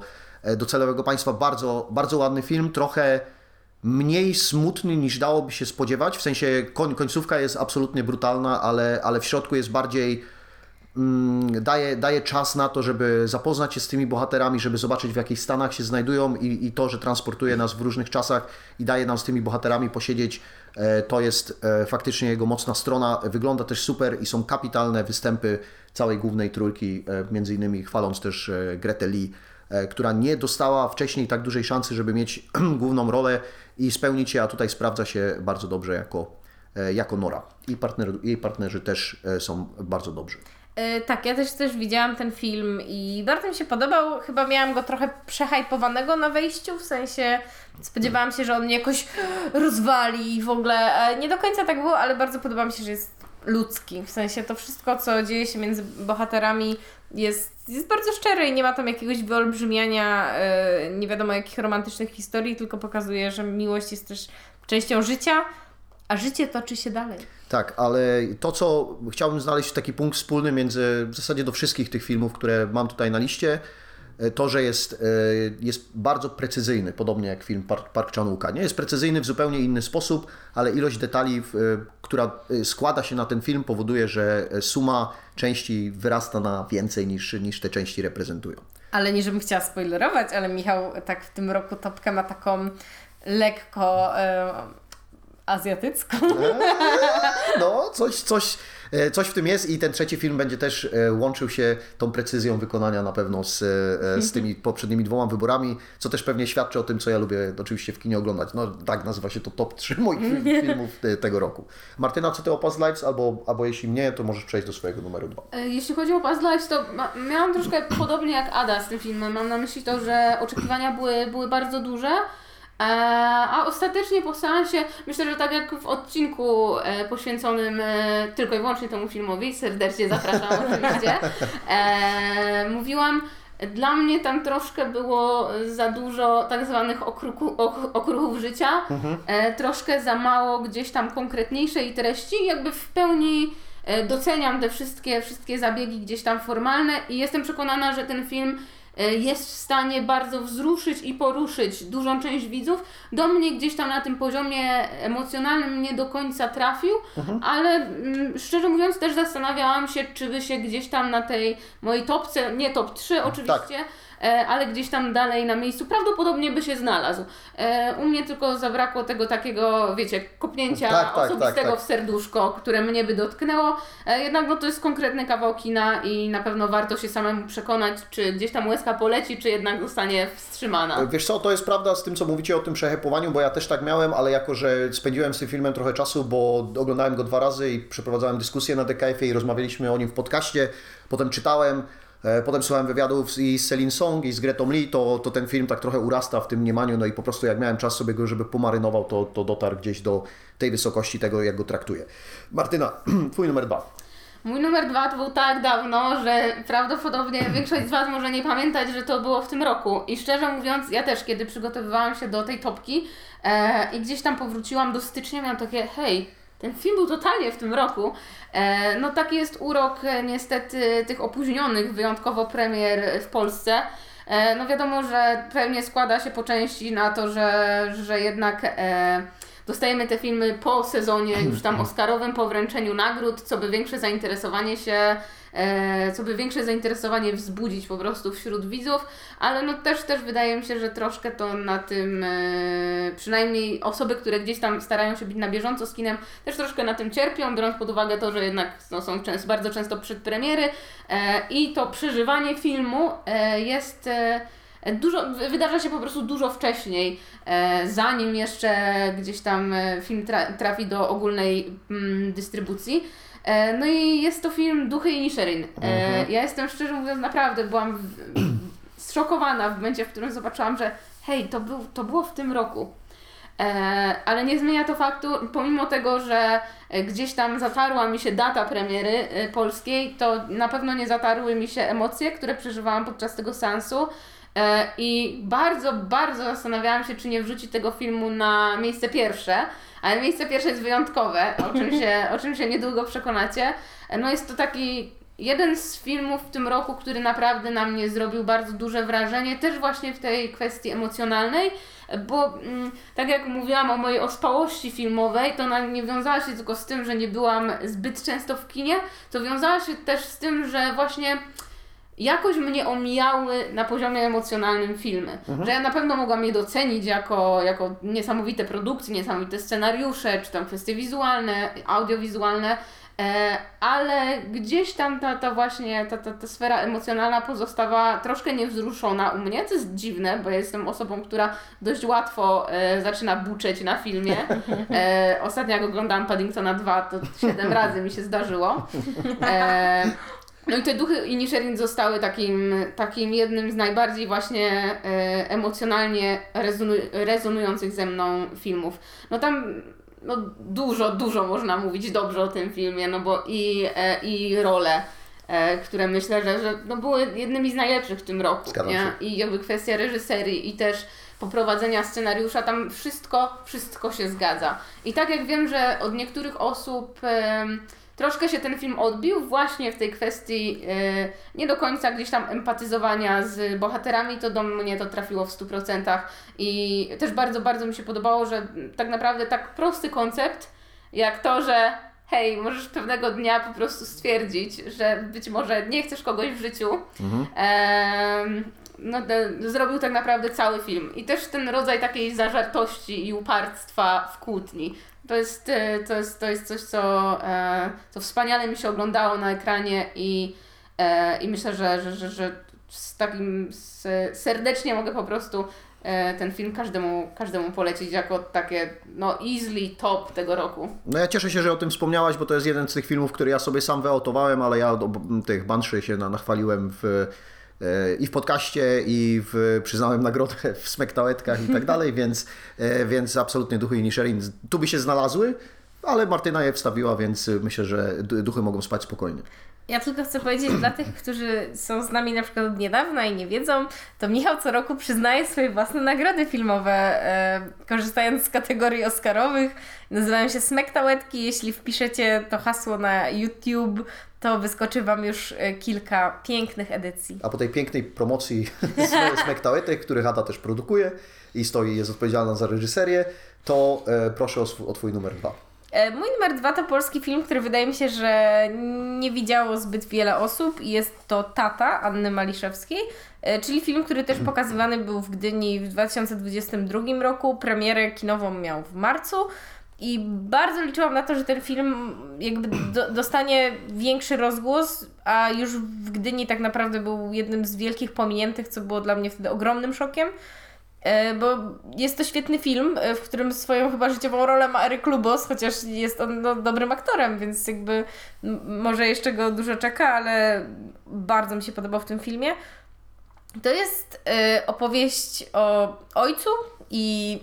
docelowego państwa. Bardzo, bardzo ładny film, trochę mniej smutny niż dałoby się spodziewać, w sensie koń, końcówka jest absolutnie brutalna, ale, ale w środku jest bardziej daje, daje czas na to, żeby zapoznać się z tymi bohaterami, żeby zobaczyć w jakich stanach się znajdują i, i to, że transportuje nas w różnych czasach i daje nam z tymi bohaterami posiedzieć, e, to jest e, faktycznie jego mocna strona. Wygląda też super i są kapitalne występy całej głównej trójki, e, między innymi chwaląc też Gretę Lee, która nie dostała wcześniej tak dużej szansy, żeby mieć główną rolę i spełnić je, a tutaj sprawdza się bardzo dobrze jako, jako Nora. I partner, jej partnerzy też są bardzo dobrzy. E, tak, ja też też widziałam ten film i bardzo mi się podobał. Chyba miałam go trochę przehajpowanego na wejściu, w sensie spodziewałam się, że on mnie jakoś rozwali i w ogóle. E, nie do końca tak było, ale bardzo podoba mi się, że jest ludzki. W sensie to wszystko, co dzieje się między bohaterami jest, jest bardzo szczere i nie ma tam jakiegoś wyolbrzymiania yy, nie wiadomo jakich romantycznych historii, tylko pokazuje, że miłość jest też częścią życia, a życie toczy się dalej. Tak, ale to, co chciałbym znaleźć taki punkt wspólny między w zasadzie do wszystkich tych filmów, które mam tutaj na liście, e, to, że jest, e, jest bardzo precyzyjny, podobnie jak film Park, Park Chan-wooka. Nie jest precyzyjny w zupełnie inny sposób, ale ilość detali, e, która składa się na ten film, powoduje, że suma części wyrasta na więcej niż, niż te części reprezentują. Ale nie, żebym chciała spoilerować, ale Michał tak w tym roku topkę ma taką lekko azjatycką. No, coś, coś, e, coś w tym jest i ten trzeci film będzie też e, łączył się tą precyzją wykonania na pewno z, e, z tymi poprzednimi dwoma wyborami, co też pewnie świadczy o tym, co ja lubię oczywiście w kinie oglądać. No tak nazywa się to top 3 moich film, filmów te- tego roku. Martyna, co ty o Past Lives? Albo, albo jeśli nie, to możesz przejść do swojego numeru 2. E, Jeśli chodzi o Past Lives, to ma, miałam troszkę podobnie jak Ada z tym filmem. Mam na myśli to, że oczekiwania były, były bardzo duże. E, a ostatecznie po seansie, myślę, że tak jak w odcinku e, poświęconym e, tylko i wyłącznie temu filmowi, serdecznie zapraszam oczywiście, e, mówiłam, dla mnie tam troszkę było za dużo tak zwanych okruku, ok, okruchów życia, e, troszkę za mało gdzieś tam konkretniejszej treści, jakby w pełni e, doceniam te wszystkie, wszystkie zabiegi gdzieś tam formalne i jestem przekonana, że ten film jest w stanie bardzo wzruszyć i poruszyć dużą część widzów. Do mnie gdzieś tam na tym poziomie emocjonalnym nie do końca trafił, ale mm, szczerze mówiąc też zastanawiałam się, czy by się gdzieś tam na tej mojej topce, nie top 3 oczywiście, e, ale gdzieś tam dalej na miejscu prawdopodobnie by się znalazł. E, u mnie tylko zabrakło tego takiego, wiecie, kopnięcia Tak, tak, osobistego tak, tak. w serduszko, które mnie by dotknęło. E, jednak no, to jest konkretny kawał kina i na pewno warto się samemu przekonać, czy gdzieś tam łezka poleci, czy jednak zostanie wstrzymana. Wiesz co, to jest prawda z tym, co mówicie o tym przehypowaniu, bo ja też tak miałem, ale jako, że spędziłem z tym filmem trochę czasu, bo oglądałem go dwa razy i przeprowadzałem dyskusję na DKF-ie i rozmawialiśmy o nim w podcaście, potem czytałem, e, potem słuchałem wywiadów i z Celine Song i z Gretą Lee, to, to ten film tak trochę urasta w tym mniemaniu, no i po prostu jak miałem czas sobie go, żeby pomarynował, to, to dotarł gdzieś do tej wysokości tego, jak go traktuję. Martyna, twój numer dwa. Mój numer dwa to był tak dawno, że prawdopodobnie większość z Was może nie pamiętać, że to było w tym roku. I szczerze mówiąc, ja też, kiedy przygotowywałam się do tej topki e, i gdzieś tam powróciłam do stycznia, miałam takie, hej, ten film był totalnie w tym roku. E, no taki jest urok e, niestety tych opóźnionych wyjątkowo premier w Polsce. E, no wiadomo, że pewnie składa się po części na to, że, że jednak dostajemy te filmy po sezonie już tam oscarowym, po wręczeniu nagród, co by większe zainteresowanie się, e, co by większe zainteresowanie wzbudzić po prostu wśród widzów, ale no też, też wydaje mi się, że troszkę to na tym, e, przynajmniej osoby, które gdzieś tam starają się być na bieżąco z kinem, też troszkę na tym cierpią, biorąc pod uwagę to, że jednak no, są często, bardzo często przedpremiery e, i to przeżywanie filmu jest... Dużo, wydarza się po prostu dużo wcześniej, e, zanim jeszcze gdzieś tam e, film tra, trafi do ogólnej mm, dystrybucji. E, no i jest to film Duchy i Nisherin. E, ja jestem szczerze mówiąc naprawdę byłam w, zszokowana w momencie, w którym zobaczyłam, że hej, to, był, to było w tym roku. Ale nie zmienia to faktu, pomimo tego, że gdzieś tam zatarła mi się data premiery polskiej, to na pewno nie zatarły mi się emocje, które przeżywałam podczas tego seansu. E, I bardzo, bardzo zastanawiałam się, czy nie wrzucić tego filmu na miejsce pierwsze, ale miejsce pierwsze jest wyjątkowe, o czym się, o czym się niedługo przekonacie. No jest to taki jeden z filmów w tym roku, który naprawdę na mnie zrobił bardzo duże wrażenie, też właśnie w tej kwestii emocjonalnej, bo mm, tak jak mówiłam o mojej ospałości filmowej, to ona nie wiązała się tylko z tym, że nie byłam zbyt często w kinie, to wiązała się też z tym, że właśnie jakoś mnie omijały na poziomie emocjonalnym filmy. Że ja na pewno mogłam je docenić jako, jako niesamowite produkcje, niesamowite scenariusze, czy tam kwestie wizualne, audiowizualne, e, ale gdzieś tam ta, ta właśnie ta, ta, ta sfera emocjonalna pozostawała troszkę niewzruszona u mnie, co jest dziwne, bo ja jestem osobą, która dość łatwo e, zaczyna buczeć na filmie. E, ostatnio jak oglądałam Paddingtona 2, to 7 razy mi się zdarzyło. E, no i te duchy Inisherin zostały takim, takim jednym z najbardziej właśnie e, emocjonalnie rezonu, rezonujących ze mną filmów. No tam no, dużo, dużo można mówić dobrze o tym filmie, no bo i, e, i role, e, które myślę, że, że no, były jednymi z najlepszych w tym roku. I jakby kwestia reżyserii i też poprowadzenia scenariusza, tam wszystko, wszystko się zgadza. I tak jak wiem, że od niektórych osób troszkę się ten film odbił właśnie w tej kwestii e, nie do końca gdzieś tam empatyzowania z bohaterami, to do mnie to trafiło w 100% i też bardzo, bardzo mi się podobało, że tak naprawdę tak prosty koncept, jak to, że hej, możesz pewnego dnia po prostu stwierdzić, że być może nie chcesz kogoś w życiu. Em, no, de, zrobił tak naprawdę cały film. I też ten rodzaj takiej zażartości i uparstwa w kłótni. To jest, e, to jest, to jest coś, co, e, co wspaniale mi się oglądało na ekranie i, e, i myślę, że, że, że, że z takim serdecznie mogę po prostu ten film każdemu, każdemu polecić jako takie no easily top tego roku. No ja cieszę się, że o tym wspomniałaś, bo to jest jeden z tych filmów, który ja sobie sam wyautowałem, ale ja do tych Banshee się na- nachwaliłem w, i w podcaście, i w, przyznałem nagrodę w smektałetkach i tak dalej, więc, e, więc absolutnie Duchy i Nisherin tu by się znalazły, ale Martyna je wstawiła, więc myślę, że du- duchy mogą spać spokojnie. Ja tylko chcę powiedzieć dla tych, którzy są z nami na przykład od niedawna i nie wiedzą, to Michał co roku przyznaje swoje własne nagrody filmowe, e, korzystając z kategorii Oscarowych. Nazywają się Smektałetki. Jeśli wpiszecie to hasło na YouTube, to wyskoczy Wam już e, kilka pięknych edycji. A po tej pięknej promocji smektałetek, których Ada też produkuje i stoi, jest odpowiedzialna za reżyserię, to e, proszę o, sw- o Twój numer dwa. E, Mój numer dwa to polski film, który wydaje mi się, że nie widziało zbyt wiele osób jest to Tata Anny Maliszewskiej, e, czyli film, który też pokazywany był w Gdyni w 2022 roku. Premierę kinową miał w marcu. I bardzo liczyłam na to, że ten film jakby do, dostanie większy rozgłos, a już w Gdyni tak naprawdę był jednym z wielkich pominiętych, co było dla mnie wtedy ogromnym szokiem. E, Bo jest to świetny film, e, w którym swoją chyba życiową rolę ma Eryk Lubos, chociaż jest on no, dobrym aktorem, więc jakby może jeszcze go dużo czeka, ale bardzo mi się podobał w tym filmie. To jest e, opowieść o ojcu i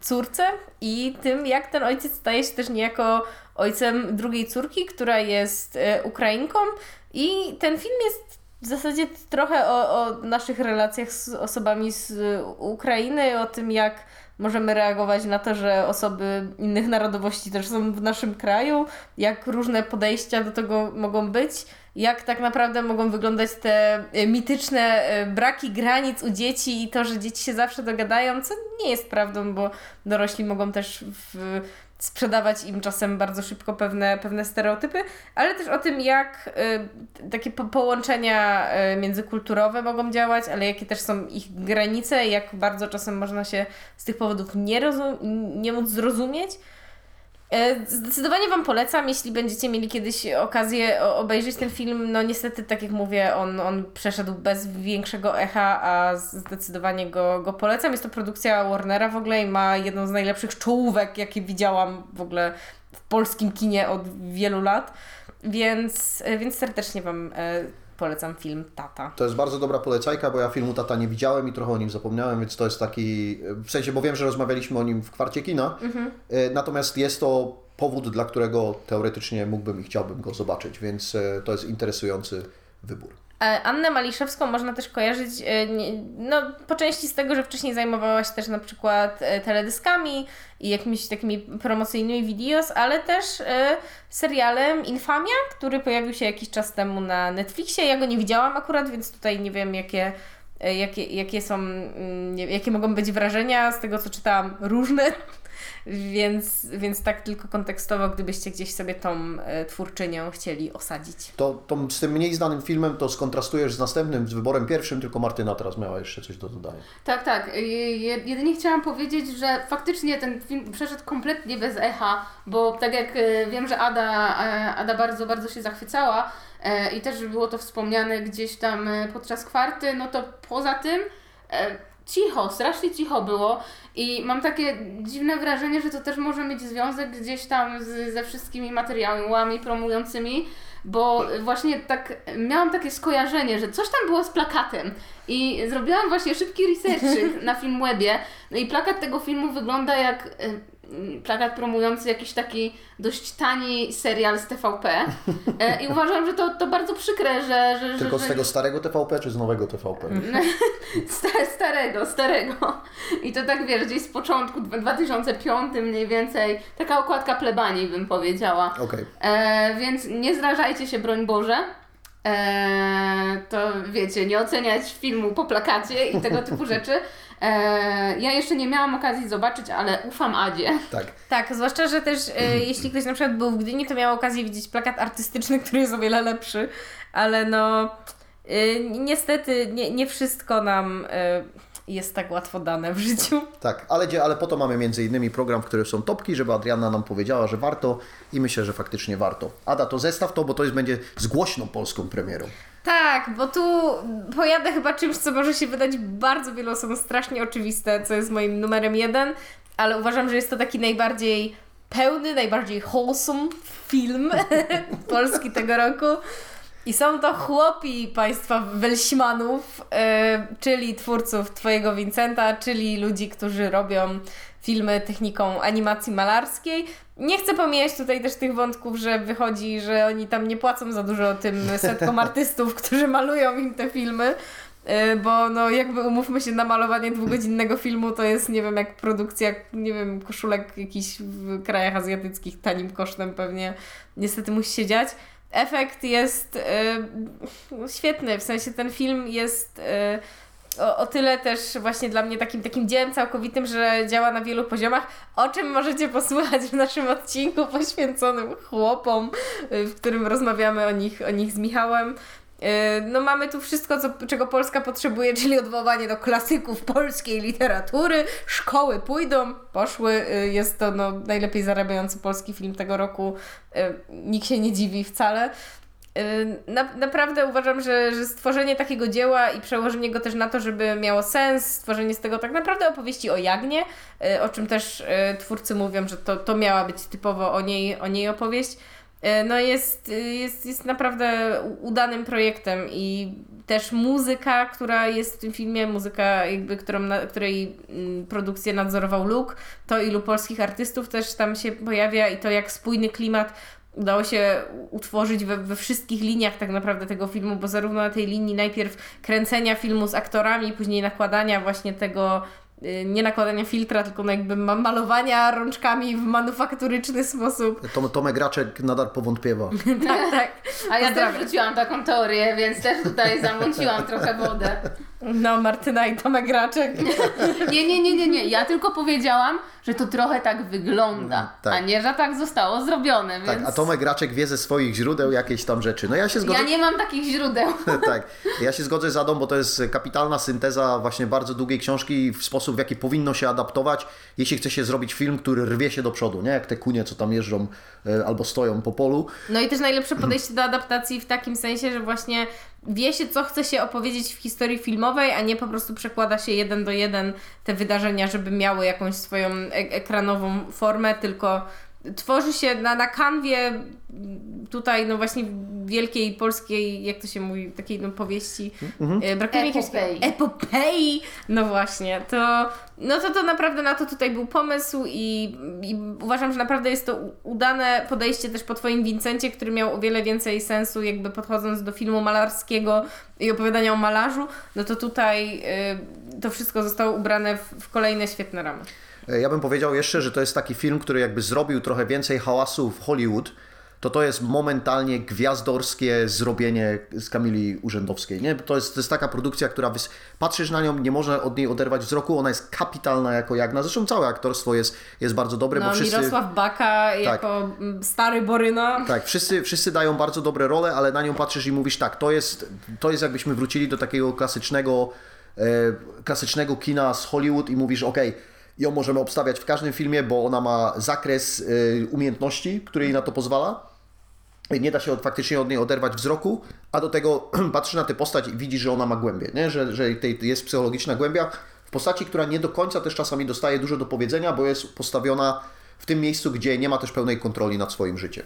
córce i tym, jak ten ojciec staje się też niejako ojcem drugiej córki, która jest Ukrainką. I ten film jest w zasadzie trochę o, o naszych relacjach z osobami z Ukrainy, o tym, jak możemy reagować na to, że osoby innych narodowości też są w naszym kraju, jak różne podejścia do tego mogą być, jak tak naprawdę mogą wyglądać te e, mityczne e, braki granic u dzieci i to, że dzieci się zawsze dogadają, co nie jest prawdą, bo dorośli mogą też w, sprzedawać im czasem bardzo szybko pewne, pewne stereotypy, ale też o tym, jak y, takie po połączenia y, międzykulturowe mogą działać, ale jakie też są ich granice, jak bardzo czasem można się z tych powodów nie, nie móc zrozumieć. E, Zdecydowanie Wam polecam, jeśli będziecie mieli kiedyś okazję obejrzeć ten film. No niestety, tak jak mówię, on, on przeszedł bez większego echa, a zdecydowanie go, go polecam. Jest to produkcja Warnera w ogóle i ma jedną z najlepszych czołówek, jakie widziałam w ogóle w polskim kinie od wielu lat. Więc, e, więc serdecznie Wam e, polecam film Tata. To jest bardzo dobra polecajka, bo ja filmu Tata nie widziałem i trochę o nim zapomniałem, więc to jest taki, w sensie, bo wiem, że rozmawialiśmy o nim w kwarcie kina, E, natomiast jest to powód, dla którego teoretycznie mógłbym i chciałbym go zobaczyć, więc e, to jest interesujący wybór. E, Annę Maliszewską można też kojarzyć e, no, po części z tego, że wcześniej zajmowała się też na przykład e, teledyskami i jakimiś takimi promocyjnymi videos, ale też serialem Infamia, który pojawił się jakiś czas temu na Netflixie. Ja go nie widziałam akurat, więc tutaj nie wiem jakie, jakie, jakie są, mm, jakie mogą być wrażenia z tego, co czytałam, różne. Więc, więc tak tylko kontekstowo, gdybyście gdzieś sobie tą e, twórczynią chcieli osadzić. To, to z tym mniej znanym filmem to skontrastujesz z następnym, z wyborem pierwszym, tylko Martyna teraz miała jeszcze coś do dodania. Tak, tak. Je- je- Jedynie chciałam powiedzieć, że faktycznie ten film przeszedł kompletnie bez echa, bo tak jak e, wiem, że Ada, e, Ada bardzo, bardzo się zachwycała i też było to wspomniane gdzieś tam podczas kwarty, no to poza tym cicho, strasznie cicho było i mam takie dziwne wrażenie, że to też może mieć związek gdzieś tam z, ze wszystkimi materiałami promującymi, bo właśnie tak miałam takie skojarzenie, że coś tam było z plakatem i zrobiłam właśnie szybki research na Filmwebie no i plakat tego filmu wygląda jak e, plakat promujący jakiś taki dość tani serial z TVP E, i uważam, że to, to bardzo przykre, że... że Tylko że, z tego starego TVP czy z nowego TVP? Sta- starego, starego. I to tak wiesz, gdzieś z początku, dwa- 2005 mniej więcej, taka okładka plebanii bym powiedziała. Okej. E, więc nie zrażajcie się, broń Boże. E, to wiecie, nie oceniać filmu po plakacie i tego typu rzeczy. E, ja jeszcze nie miałam okazji zobaczyć, ale ufam Adzie. Tak. Tak, zwłaszcza, że też e, jeśli ktoś na przykład był w Gdyni, to miał okazję widzieć plakat artystyczny, który jest o wiele lepszy, ale no e, niestety nie, nie wszystko nam e, jest tak łatwo dane w życiu. Tak, ale, ale po to mamy między innymi program, w którym są topki, żeby Adriana nam powiedziała, że warto i myślę, że faktycznie warto. Ada, to zestaw to, bo to jest będzie z głośną polską premierą. Tak, bo tu pojadę chyba czymś, co może się wydać bardzo wielu osobom strasznie oczywiste, co jest moim numerem jeden, ale uważam, że jest to taki najbardziej pełny, najbardziej wholesome film polski tego roku. I są to chłopi państwa Welśmanów, e, czyli twórców Twojego Vincenta, czyli ludzi, którzy robią filmy techniką animacji malarskiej. Nie chcę pomijać tutaj też tych wątków, że wychodzi, że oni tam nie płacą za dużo tym setkom artystów, którzy malują im te filmy. e, Bo no jakby umówmy się, na malowanie dwugodzinnego filmu to jest, nie wiem, jak produkcja, nie wiem, koszulek jakichś w krajach azjatyckich tanim kosztem pewnie niestety musi się dziać. Efekt jest e, świetny, w sensie ten film jest e, o, o tyle też właśnie dla mnie takim, takim dziełem całkowitym, że działa na wielu poziomach, o czym możecie posłuchać w naszym odcinku poświęconym chłopom, y, w którym rozmawiamy o nich, o nich z Michałem. Y, No mamy tu wszystko, co, czego Polska potrzebuje, czyli odwołanie do klasyków polskiej literatury. Szkoły pójdą, poszły. Y, Jest to no, najlepiej zarabiający polski film tego roku. Y, Nikt się nie dziwi wcale. Na, naprawdę uważam, że, że stworzenie takiego dzieła i przełożenie go też na to, żeby miało sens, stworzenie z tego tak naprawdę opowieści o Jagnie, o czym też twórcy mówią, że to, to miała być typowo o niej, o niej opowieść, no jest, y, jest, jest naprawdę udanym projektem i też muzyka, która jest w tym filmie, muzyka jakby, którą, na, której mm, produkcję nadzorował Luke, to ilu polskich artystów też tam się pojawia i to jak spójny klimat udało się utworzyć we, we wszystkich liniach tak naprawdę tego filmu, bo zarówno na tej linii najpierw kręcenia filmu z aktorami, później nakładania właśnie tego, nie nakładania filtra, tylko no jakby ma- malowania rączkami w manufakturyczny sposób. Tom, Tomek Graczek nadal powątpiewa. tak, tak. A ja też wrzuciłam taką teorię, więc też tutaj zamąciłam trochę wodę. No, Martyna i Tomek Graczek. Nie, nie, nie, nie, nie. Ja tylko powiedziałam, że to trochę tak wygląda, tak. a nie, że tak zostało zrobione, więc Tak, a Tomek Graczek wie ze swoich źródeł jakieś tam rzeczy. No ja się zgodzę. ja nie mam takich źródeł. tak, ja się zgodzę z Adą, bo to jest kapitalna synteza właśnie bardzo długiej książki w sposób, w jaki powinno się adaptować, jeśli chce się zrobić film, który rwie się do przodu, nie? Jak te kunie, co tam jeżdżą e, albo stoją po polu. No i też najlepsze podejście do adaptacji w takim sensie, że właśnie wie się, co chce się opowiedzieć w historii filmowej, a nie po prostu przekłada się jeden do jeden te wydarzenia, żeby miały jakąś swoją e- ekranową formę, tylko tworzy się na, na kanwie tutaj, no właśnie wielkiej polskiej, jak to się mówi, takiej no powieści. E, Brakuje mi jakiegoś- Epopei. Epopei! No właśnie, to, no to to naprawdę na to tutaj był pomysł i, i uważam, że naprawdę jest to udane podejście też po Twoim Vincencie, który miał o wiele więcej sensu jakby podchodząc do filmu malarskiego i opowiadania o malarzu, no to tutaj y, to wszystko zostało ubrane w, w kolejne świetne ramy. E, Ja bym powiedział jeszcze, że to jest taki film, który jakby zrobił trochę więcej hałasu w Hollywood, to to jest momentalnie gwiazdorskie zrobienie z Kamili Urzędowskiej. Nie? To, jest, to jest taka produkcja, która wys... patrzysz na nią, nie można od niej oderwać wzroku, ona jest kapitalna jako Jagna. Zresztą całe aktorstwo jest, jest bardzo dobre, No, bo wszyscy... Mirosław Baka jako mm, stary Boryna. Tak, wszyscy, wszyscy dają bardzo dobre role, ale na nią patrzysz i mówisz tak, to jest, to jest jakbyśmy wrócili do takiego klasycznego, e, klasycznego kina z Hollywood i mówisz, ok, ją możemy obstawiać w każdym filmie, bo ona ma zakres e, umiejętności, który jej na to pozwala. Nie da się faktycznie od niej oderwać wzroku, a do tego patrzysz na tę postać i widzisz, że ona ma głębię, nie? Że, że jest psychologiczna głębia w postaci, która nie do końca też czasami dostaje dużo do powiedzenia, bo jest postawiona w tym miejscu, gdzie nie ma też pełnej kontroli nad swoim życiem.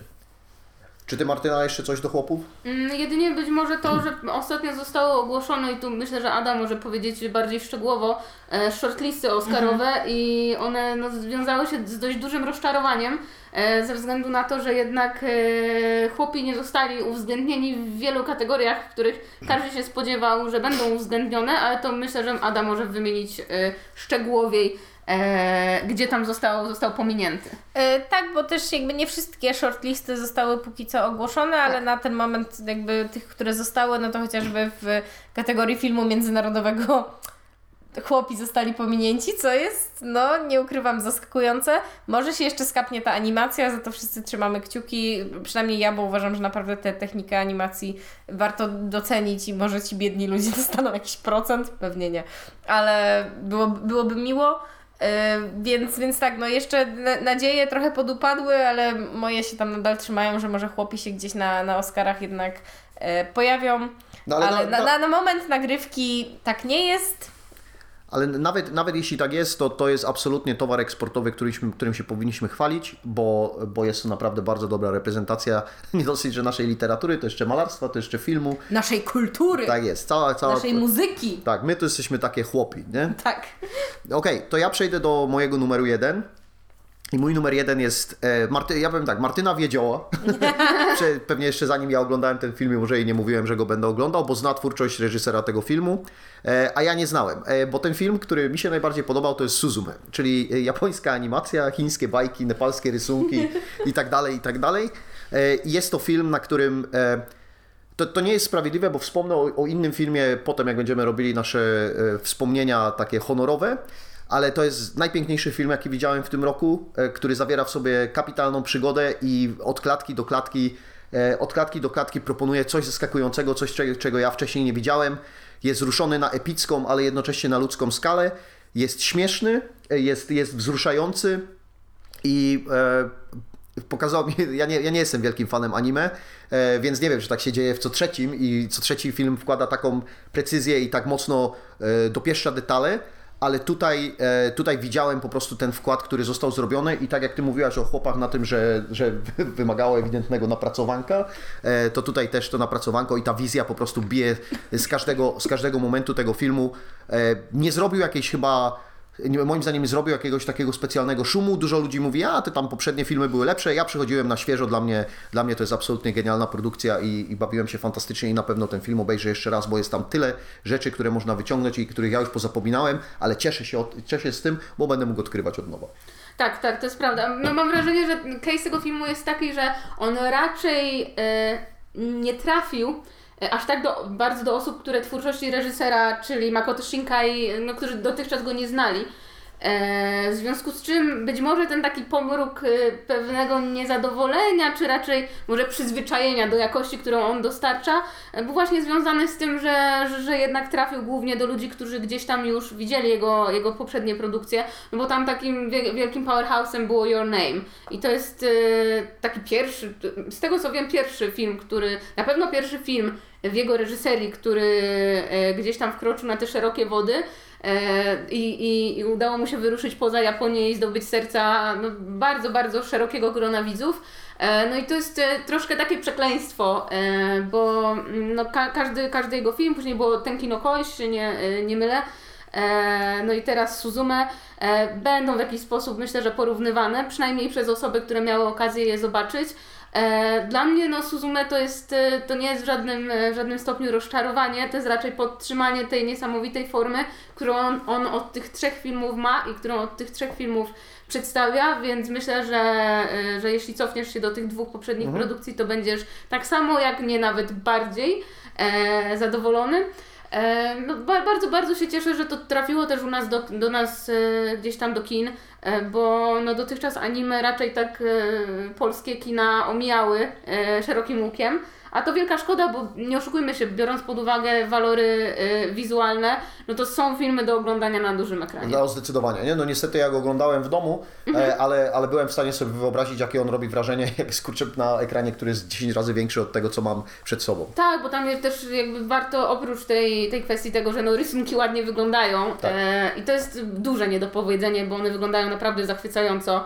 Czy ty, Martyna, jeszcze coś do chłopów? Mm, Jedynie być może to, że ostatnio zostało ogłoszone i tu myślę, że Ada może powiedzieć bardziej szczegółowo, e, shortlisty oscarowe i one no, związały się z dość dużym rozczarowaniem e, ze względu na to, że jednak e, chłopi nie zostali uwzględnieni w wielu kategoriach, w których każdy się spodziewał, że będą uwzględnione, ale to myślę, że Ada może wymienić e, szczegółowiej, e, gdzie tam został, został pominięty. E, tak, bo też jakby nie wszystkie shortlisty zostały póki co ogłoszone, ale na ten moment jakby tych, które zostały, no to chociażby w kategorii filmu międzynarodowego chłopi zostali pominięci, co jest, no nie ukrywam, zaskakujące. Może się jeszcze skapnie ta animacja, za to wszyscy trzymamy kciuki, przynajmniej ja, bo uważam, że naprawdę tę technikę animacji warto docenić i może ci biedni ludzie dostaną jakiś procent, pewnie nie, ale było, byłoby miło. Yy, więc, więc tak, no jeszcze na, nadzieje trochę podupadły, ale moje się tam nadal trzymają, że może chłopi się gdzieś na, na Oscarach jednak e, pojawią. No, ale ale na, na- na, na moment nagrywki tak nie jest. Ale nawet, nawet jeśli tak jest, to to jest absolutnie towar eksportowy, którym, którym się powinniśmy chwalić, bo, bo jest to naprawdę bardzo dobra reprezentacja nie dosyć, że naszej literatury, to jeszcze malarstwa, to jeszcze filmu. Naszej kultury, Tak jest, cała, cała... naszej muzyki. Tak, my to jesteśmy takie chłopi, nie? Tak. Okej, to ja przejdę do mojego numeru jeden. I mój numer jeden jest, e, Marty, ja powiem tak, Martyna Wiedzioła. Pewnie jeszcze zanim ja oglądałem ten film, może jej nie mówiłem, że go będę oglądał, bo zna twórczość reżysera tego filmu, e, a ja nie znałem. E, bo ten film, który mi się najbardziej podobał, to jest Suzume, czyli e, japońska animacja, chińskie bajki, nepalskie rysunki i tak dalej, i tak dalej. E, jest to film, na którym... E, to, to nie jest sprawiedliwe, bo wspomnę o, o innym filmie potem, jak będziemy robili nasze e, wspomnienia takie honorowe, ale to jest najpiękniejszy film, jaki widziałem w tym roku, e, który zawiera w sobie kapitalną przygodę i od klatki do klatki, e, od klatki do klatki proponuje coś zaskakującego, coś czego, ja wcześniej nie widziałem. Jest ruszony na epicką, ale jednocześnie na ludzką skalę. Jest śmieszny, e, jest, jest wzruszający i e, pokazał mi, ja nie, ja nie jestem wielkim fanem anime, e, więc nie wiem, czy tak się dzieje w co trzecim i co trzeci film wkłada taką precyzję i tak mocno e, dopieszcza detale, ale tutaj, e, tutaj widziałem po prostu ten wkład, który został zrobiony i tak jak Ty mówiłaś o chłopach na tym, że, że wymagało ewidentnego napracowanka, e, to tutaj też to napracowanko i ta wizja po prostu bije z każdego, z każdego momentu tego filmu. E, Nie zrobił jakiejś chyba moim zdaniem nie zrobił jakiegoś takiego specjalnego szumu. Dużo ludzi mówi, a te tam poprzednie filmy były lepsze. Ja przychodziłem na świeżo, dla mnie, dla mnie to jest absolutnie genialna produkcja i, i bawiłem się fantastycznie i na pewno ten film obejrzę jeszcze raz, bo jest tam tyle rzeczy, które można wyciągnąć i których ja już pozapominałem, ale cieszę się, od, cieszę się z tym, bo będę mógł odkrywać od nowa. Tak, tak, to jest prawda. No, mam wrażenie, że case tego filmu jest taki, że on raczej e, nie trafił aż tak do, bardzo do osób, które twórczości reżysera, czyli Makoto Shinkai, no, którzy dotychczas go nie znali. E, w związku z czym być może ten taki pomruk e, pewnego niezadowolenia, czy raczej może przyzwyczajenia do jakości, którą on dostarcza, e, był właśnie związany z tym, że, że, jednak trafił głównie do ludzi, którzy gdzieś tam już widzieli jego, jego poprzednie produkcje, no bo tam takim wie- wielkim powerhouse'em było Your Name. I to jest e, taki pierwszy, z tego co wiem, pierwszy film, który, na pewno pierwszy film w jego reżyserii, który e, gdzieś tam wkroczył na te szerokie wody. E, I, i, I udało mu się wyruszyć poza Japonię i zdobyć serca no, bardzo, bardzo szerokiego grona widzów. E, No i to jest troszkę takie przekleństwo, bo mm, no, ka- każdy, każdy jego film, później było Tenki no się nie, nie mylę, no i teraz Suzume będą w jakiś sposób, myślę, że porównywane, przynajmniej przez osoby, które miały okazję je zobaczyć. E, Dla mnie no, Suzume to, jest, e, to nie jest w żadnym, e, w żadnym stopniu rozczarowanie, to jest raczej podtrzymanie tej niesamowitej formy, którą on, on od tych trzech filmów ma i którą od tych trzech filmów przedstawia, więc myślę, że, że jeśli cofniesz się do tych dwóch poprzednich produkcji, to będziesz tak samo, jak nie nawet bardziej e, zadowolony. No, ba- bardzo, bardzo się cieszę, że to trafiło też u nas do, do nas e, gdzieś tam do kin, e, bo no, dotychczas anime raczej tak e, polskie kina omijały szerokim łukiem. A to wielka szkoda, bo nie oszukujmy się, biorąc pod uwagę walory e, wizualne, no to są filmy do oglądania na dużym ekranie. No zdecydowanie, nie? No niestety ja go oglądałem w domu, e, ale, ale byłem w stanie sobie wyobrazić, jakie on robi wrażenie, jak skurczę na ekranie, który jest 10 razy większy od tego, co mam przed sobą. Tak, bo tam jest też jakby warto oprócz tej, tej kwestii tego, że no rysunki ładnie wyglądają Tak. e, i to jest duże niedopowiedzenie, bo one wyglądają naprawdę zachwycająco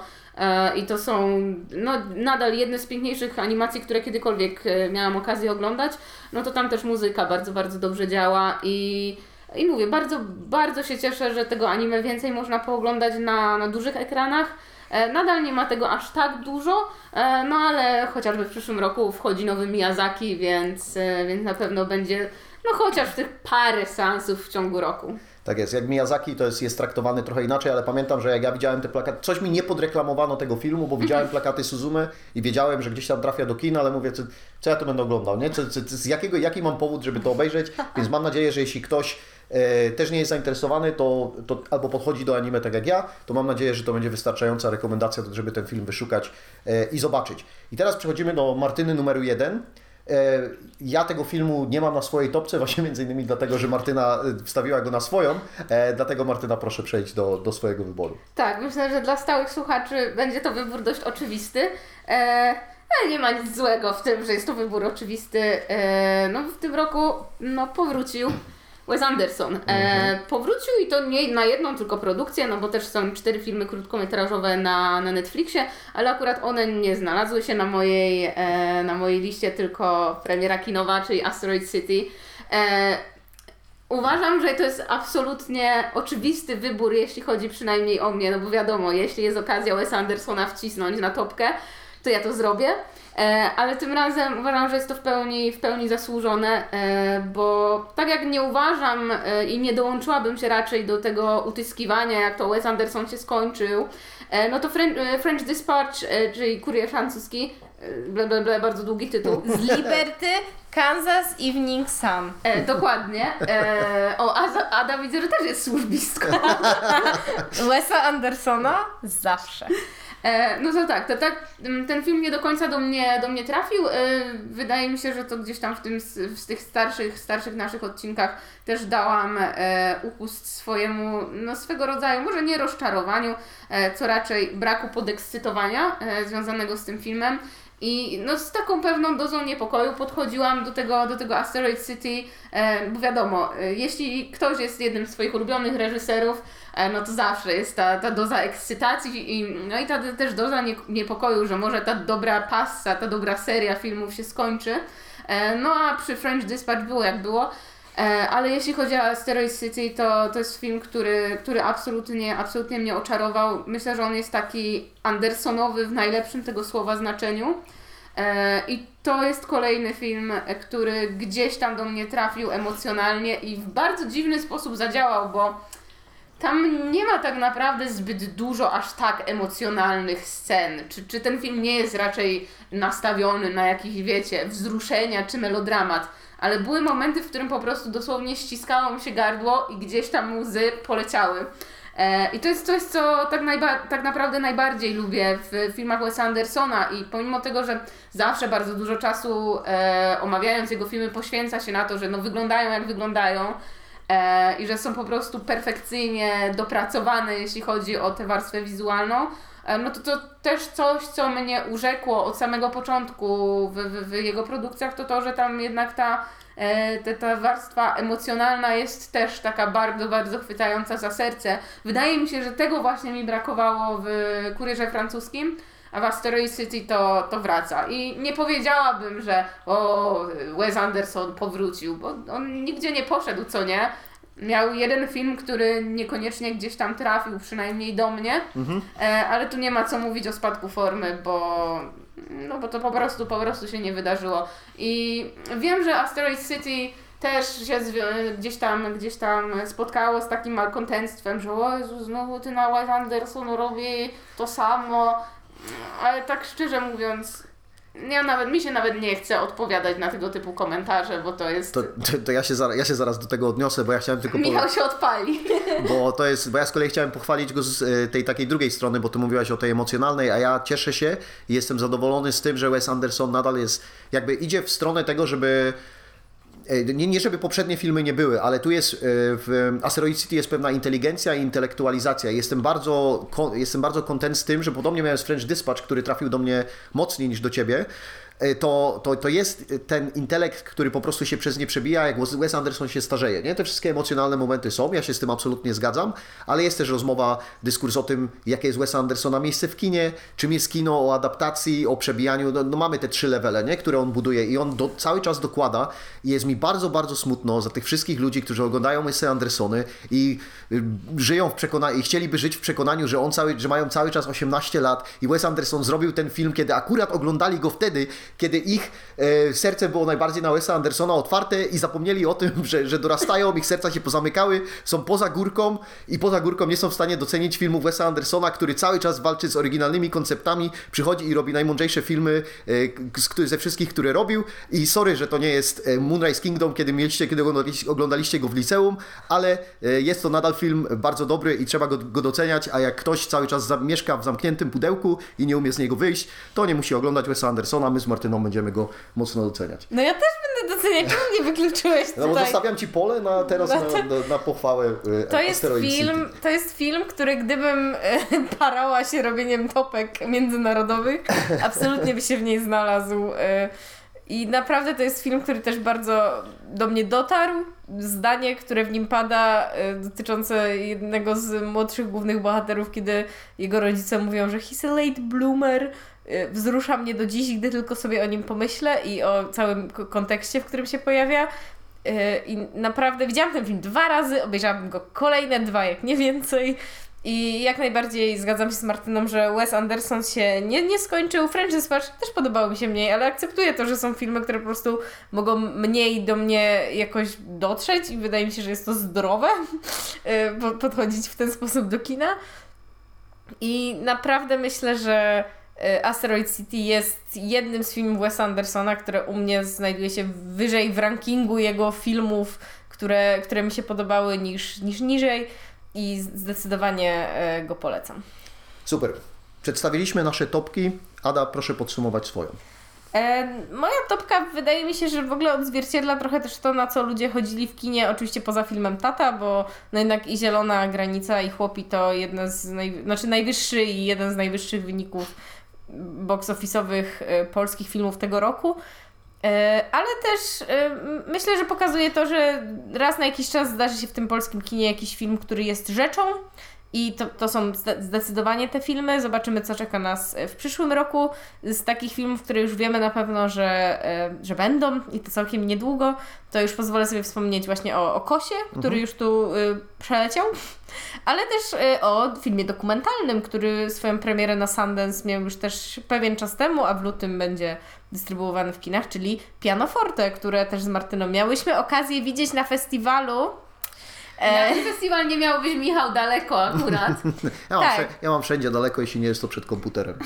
i to są no, nadal jedne z piękniejszych animacji, które kiedykolwiek e, miałam okazję oglądać, no to tam też muzyka bardzo, bardzo dobrze działa i i mówię, bardzo, bardzo się cieszę, że tego anime więcej można pooglądać na, na dużych ekranach. E, Nadal nie ma tego aż tak dużo, e, no ale chociażby w przyszłym roku wchodzi nowy Miyazaki, więc, e, więc na pewno będzie no chociaż tych parę seansów w ciągu roku. Tak jest, jak Miyazaki to jest, jest traktowany trochę inaczej, ale pamiętam, że jak ja widziałem te plakaty, coś mi nie podreklamowano tego filmu, bo widziałem plakaty Suzume i wiedziałem, że gdzieś tam trafia do kina, ale mówię, co, co ja to będę oglądał, nie? Co, co, z jakiego, jaki mam powód, żeby to obejrzeć, więc mam nadzieję, że jeśli ktoś e, też nie jest zainteresowany, to, to albo podchodzi do anime tak jak ja, to mam nadzieję, że to będzie wystarczająca rekomendacja, żeby ten film wyszukać e, i zobaczyć. I teraz przechodzimy do Martyny numeru jeden. E, Ja tego filmu nie mam na swojej topce, właśnie między innymi dlatego, że Martyna e, wstawiła go na swoją, e, dlatego Martyna proszę przejść do, do swojego wyboru. Tak, myślę, że dla stałych słuchaczy będzie to wybór dość oczywisty. Ale nie ma nic złego w tym, że jest to wybór oczywisty. No w tym roku no, powrócił Wes Anderson. E, powrócił i to nie na jedną tylko produkcję, no bo też są cztery filmy krótkometrażowe na, na Netflixie, ale akurat one nie znalazły się na mojej, e, na mojej liście, tylko premiera kinowa, czyli Asteroid City. E, Uważam, że to jest absolutnie oczywisty wybór, jeśli chodzi przynajmniej o mnie, no bo wiadomo, jeśli jest okazja Wes Andersona wcisnąć na topkę, to ja to zrobię. E, ale tym razem uważam, że jest to w pełni, w pełni zasłużone, e, bo tak jak nie uważam e, i nie dołączyłabym się raczej do tego utyskiwania, jak to Wes Anderson się skończył, no to French, Dispatch, czyli kurier francuski, ble, ble, ble, bardzo długi tytuł, Z Liberty, Kansas Evening Sun. E, dokładnie. E, o, Ada, Ada widzę, że też jest służbistką. Wesa Andersona zawsze. E, no to tak, to tak, m, ten film nie do końca do mnie, do mnie trafił. E, wydaje mi się, że to gdzieś tam w, tym, w tych starszych, starszych naszych odcinkach też dałam e, upust swojemu, no swego rodzaju, może nie rozczarowaniu, co raczej braku podekscytowania związanego z tym filmem. I no z taką pewną dozą niepokoju podchodziłam do tego, do tego Asteroid City, bo wiadomo, jeśli ktoś jest jednym z swoich ulubionych reżyserów, no to zawsze jest ta, ta doza ekscytacji i, no i ta też doza nie, niepokoju, że może ta dobra passa, ta dobra seria filmów się skończy. E, no a przy French Dispatch było jak było. E, Ale jeśli chodzi o Asteroid City, to, to jest film, który, który absolutnie, absolutnie mnie oczarował. Myślę, że on jest taki Andersonowy w najlepszym tego słowa znaczeniu. E, I to jest kolejny film, e, który gdzieś tam do mnie trafił emocjonalnie i w bardzo dziwny sposób zadziałał, bo tam nie ma tak naprawdę zbyt dużo aż tak emocjonalnych scen. Czy, czy ten film nie jest raczej nastawiony na jakieś, wiecie, wzruszenia czy melodramat, ale były momenty, w którym po prostu dosłownie ściskało mi się gardło i gdzieś tam łzy poleciały. E, I to jest coś, co tak, najba- tak naprawdę najbardziej lubię w filmach Wesa Andersona i pomimo tego, że zawsze bardzo dużo czasu e, omawiając jego filmy poświęca się na to, że no wyglądają jak wyglądają, e, i że są po prostu perfekcyjnie dopracowane, jeśli chodzi o tę warstwę wizualną, e, no to to też coś, co mnie urzekło od samego początku w, w, w jego produkcjach, to to, że tam jednak ta, e, ta, ta warstwa emocjonalna jest też taka bardzo, bardzo chwytająca za serce. Wydaje mi się, że tego właśnie mi brakowało w Kurierze Francuskim, a w Asteroid City to, to wraca. I nie powiedziałabym, że o, Wes Anderson powrócił, bo on nigdzie nie poszedł, co nie. Miał jeden film, który niekoniecznie gdzieś tam trafił, przynajmniej do mnie, e, ale tu nie ma co mówić o spadku formy, bo, no bo to po prostu, po prostu się nie wydarzyło. I wiem, że Asteroid City też się gdzieś tam, gdzieś tam spotkało z takim malkontentstwem, że o Jezu, znowu ty na Wes Anderson robi to samo, ale tak szczerze mówiąc, ja nawet, mi się nawet nie chce odpowiadać na tego typu komentarze, bo to jest... To, to, to ja, się zaraz, ja się zaraz do tego odniosę, bo ja chciałem tylko. Michał się odpali. Bo to jest, bo ja z kolei chciałem pochwalić go z e, tej takiej drugiej strony, bo ty mówiłaś o tej emocjonalnej, a ja cieszę się i jestem zadowolony z tym, że Wes Anderson nadal jest, jakby idzie w stronę tego, żeby nie, nie żeby poprzednie filmy nie były, ale tu jest e, w Asteroid City jest pewna inteligencja i intelektualizacja. Jestem bardzo, jestem bardzo content z tym, że podobnie miałem z French Dispatch, który trafił do mnie mocniej niż do ciebie. E, To, to, to jest ten intelekt, który po prostu się przez nie przebija, jak Wes Anderson się starzeje. Nie? Te wszystkie emocjonalne momenty są, ja się z tym absolutnie zgadzam, ale jest też rozmowa, dyskurs o tym, jakie jest Wes Andersona miejsce w kinie, czym jest kino, o adaptacji, o przebijaniu. No, no mamy te trzy levele, nie? które on buduje i on do, cały czas dokłada i jest mi bardzo, bardzo smutno za tych wszystkich ludzi, którzy oglądają Wes Andersony i y, żyją w przekonaniu, i chcieliby żyć w przekonaniu, że, on cały, że mają cały czas 18 lat i Wes Anderson zrobił ten film, kiedy akurat oglądali go wtedy, kiedy ich e, serce było najbardziej na Wesa Andersona otwarte i zapomnieli o tym, że, że dorastają, ich serca się pozamykały, są poza górką i poza górką nie są w stanie docenić filmu Wesa Andersona, który cały czas walczy z oryginalnymi konceptami, przychodzi i robi najmądrzejsze filmy e, ze wszystkich, które robił. I sorry, że to nie jest e, Moonrise Kingdom, kiedy mieliście, kiedy oglądaliście, go w liceum, ale e, jest to nadal film bardzo dobry i trzeba go, go doceniać, a jak ktoś cały czas za- mieszka w zamkniętym pudełku i nie umie z niego wyjść, to nie musi oglądać Wesa Andersona, my z Martyną będziemy go mocno doceniać. No ja też będę doceniać, czemu mnie wykluczyłeś No bo tutaj? zostawiam Ci pole na, teraz No na, to- na, na pochwałę e, To jest, film, City. to jest film, który gdybym e, parała się robieniem topek międzynarodowych, absolutnie by się w niej znalazł. e, I naprawdę to jest film, który też bardzo do mnie dotarł. Zdanie, które w nim pada, dotyczące jednego z młodszych głównych bohaterów, kiedy jego rodzice mówią, że he's a late bloomer, wzrusza mnie do dziś, gdy tylko sobie o nim pomyślę i o całym kontekście, w którym się pojawia. Yy, I naprawdę widziałam ten film dwa razy, obejrzałam go kolejne dwa, jak nie więcej. I jak najbardziej zgadzam się z Martyną, że Wes Anderson się nie, nie skończył. French Dispatch też podobało mi się mniej, ale akceptuję to, że są filmy, które po prostu mogą mniej do mnie jakoś dotrzeć i wydaje mi się, że jest to zdrowe po- podchodzić w ten sposób do kina. I naprawdę myślę, że y, Asteroid City jest jednym z filmów Wesa Andersona, które u mnie znajduje się wyżej w rankingu jego filmów, które, które mi się podobały niż, niż niżej i zdecydowanie e, go polecam. Super. Przedstawiliśmy nasze topki. Ada, proszę podsumować swoją. E, moja topka wydaje mi się, że w ogóle odzwierciedla trochę też to, na co ludzie chodzili w kinie, oczywiście poza filmem Tata, bo no jednak i Zielona Granica i Chłopi to jedne z naj... znaczy najwyższy i jeden z najwyższych wyników box e, polskich filmów tego roku. E, Ale też m- myślę, że pokazuje to, że raz na jakiś czas zdarzy się w tym polskim kinie jakiś film, który jest rzeczą. I to, to są zde- zdecydowanie te filmy. Zobaczymy, co czeka nas e, w przyszłym roku. Z takich filmów, które już wiemy na pewno, że, e, że będą i to całkiem niedługo, to już pozwolę sobie wspomnieć właśnie o, o Kosie, który już tu y, przeleciał, ale też y, o filmie dokumentalnym, który swoją premierę na Sundance miał już też pewien czas temu, a w lutym będzie dystrybuowany w kinach, czyli Pianoforte, które też z Martyną miałyśmy okazję widzieć na festiwalu. Na E, ten festiwal nie miał być Michał daleko akurat. Ja mam, Tak. wszędzie, ja mam wszędzie daleko, jeśli nie jest to przed komputerem.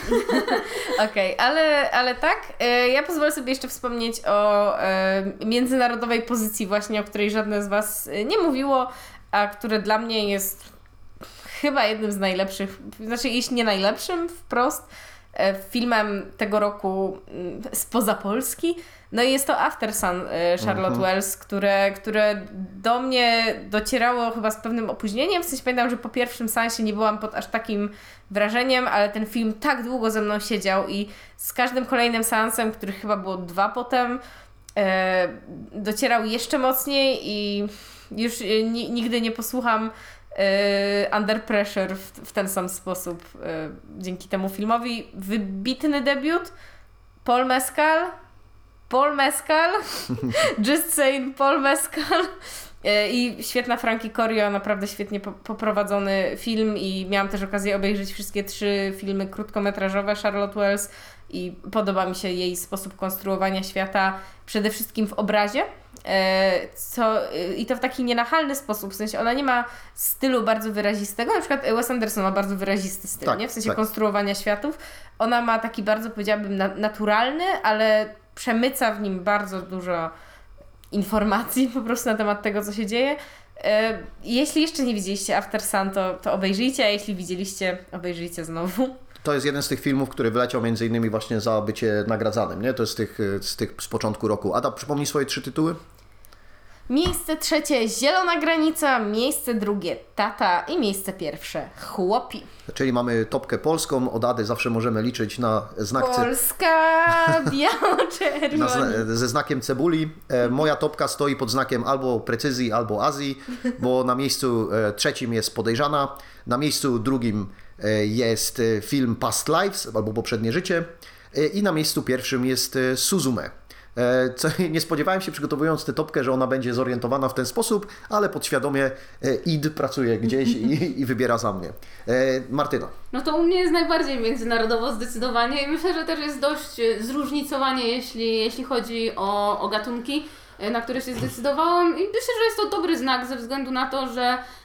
Okej, ale, ale tak. E, ja pozwolę sobie jeszcze wspomnieć o e, międzynarodowej pozycji właśnie, o której żadne z Was nie mówiło, a które dla mnie jest chyba jednym z najlepszych, znaczy jeśli nie najlepszym wprost, filmem tego roku mm, spoza Polski. No i jest to After Sun e, Charlotte Wells, które, które do mnie docierało chyba z pewnym opóźnieniem. W sensie pamiętam, że po pierwszym sensie nie byłam pod aż takim wrażeniem, ale ten film tak długo ze mną siedział i z każdym kolejnym seansem, których chyba było dwa potem, e, docierał jeszcze mocniej i już e, ni- nigdy nie posłucham e, Under Pressure w, w ten sam sposób e, dzięki temu filmowi. Wybitny debiut. Paul Mescal. Paul Mescal. Just saying Paul Mescal. E, I świetna Frankie Corio, naprawdę świetnie po- poprowadzony film i miałam też okazję obejrzeć wszystkie trzy filmy krótkometrażowe Charlotte Wells i podoba mi się jej sposób konstruowania świata, przede wszystkim w obrazie. E, Co, e, I to w taki nienachalny sposób, w sensie ona nie ma stylu bardzo wyrazistego, na przykład Wes Anderson ma bardzo wyrazisty styl, Tak, nie? w sensie tak. konstruowania światów. Ona ma taki bardzo, powiedziałabym, na, naturalny, ale przemyca w nim bardzo dużo informacji po prostu na temat tego, co się dzieje. E, Jeśli jeszcze nie widzieliście After Sun, to, to obejrzyjcie, a jeśli widzieliście, obejrzyjcie znowu. To jest jeden z tych filmów, który wyleciał między innymi właśnie za bycie nagradzanym, nie? To jest z tych, z tych z początku roku. Ada, przypomnij swoje trzy tytuły? Miejsce trzecie Zielona Granica, miejsce drugie Tata i miejsce pierwsze Chłopi. Czyli mamy topkę polską, od Ady zawsze możemy liczyć na znak Polska, na biało-czerwoni. zna- ze znakiem cebuli. E, moja topka stoi pod znakiem albo precyzji, albo Azji, bo na miejscu e, trzecim jest Podejrzana, na miejscu drugim jest e, film Past Lives, albo Poprzednie Życie e, i na miejscu pierwszym jest e, Suzume. E, Co, nie spodziewałem się przygotowując tę topkę, że ona będzie zorientowana w ten sposób, ale podświadomie e, id pracuje gdzieś i, i wybiera za mnie. E, Martyna. No to u mnie jest najbardziej międzynarodowo zdecydowanie i myślę, że też jest dość e, zróżnicowanie, jeśli, jeśli chodzi o, o gatunki, e, na które się zdecydowałam i myślę, że jest to dobry znak ze względu na to, że E,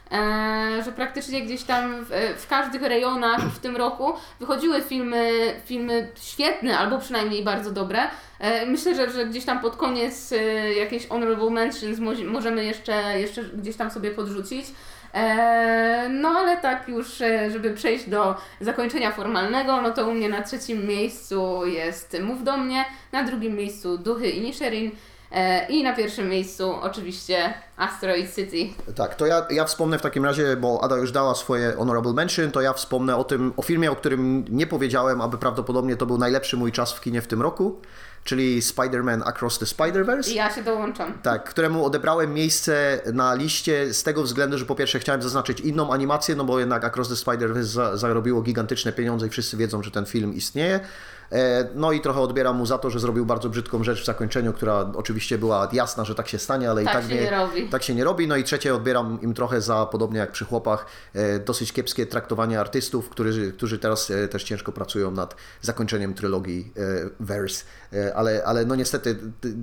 że praktycznie gdzieś tam w, w, każdych rejonach w tym roku wychodziły filmy, filmy świetne albo przynajmniej bardzo dobre. E, myślę, że, że gdzieś tam pod koniec e, jakieś honorable mentions mo możemy jeszcze, jeszcze gdzieś tam sobie podrzucić. E, no ale tak już, e, żeby przejść do zakończenia formalnego, no to u mnie na trzecim miejscu jest Mów do mnie, na drugim miejscu Duchy i Nisherin e, i na pierwszym miejscu oczywiście Asteroid City. Tak, to ja, ja wspomnę w takim razie, bo Ada już dała swoje honorable mention, to ja wspomnę o tym, o filmie, o którym nie powiedziałem, aby prawdopodobnie to był najlepszy mój czas w kinie w tym roku, czyli Spider-Man Across the Spider-Verse. I ja się dołączam. Tak, któremu odebrałem miejsce na liście z tego względu, że po pierwsze chciałem zaznaczyć inną animację, no bo jednak Across the Spider-Verse za, zarobiło gigantyczne pieniądze i wszyscy wiedzą, że ten film istnieje. E, No i trochę odbieram mu za to, że zrobił bardzo brzydką rzecz w zakończeniu, która oczywiście była jasna, że tak się stanie, ale Tak i tak się nie robi. tak się nie robi. No i trzecie odbieram im trochę za, podobnie jak przy chłopach, e, dosyć kiepskie traktowanie artystów, którzy, którzy teraz e, też ciężko pracują nad zakończeniem trylogii Verse. Ale, ale no niestety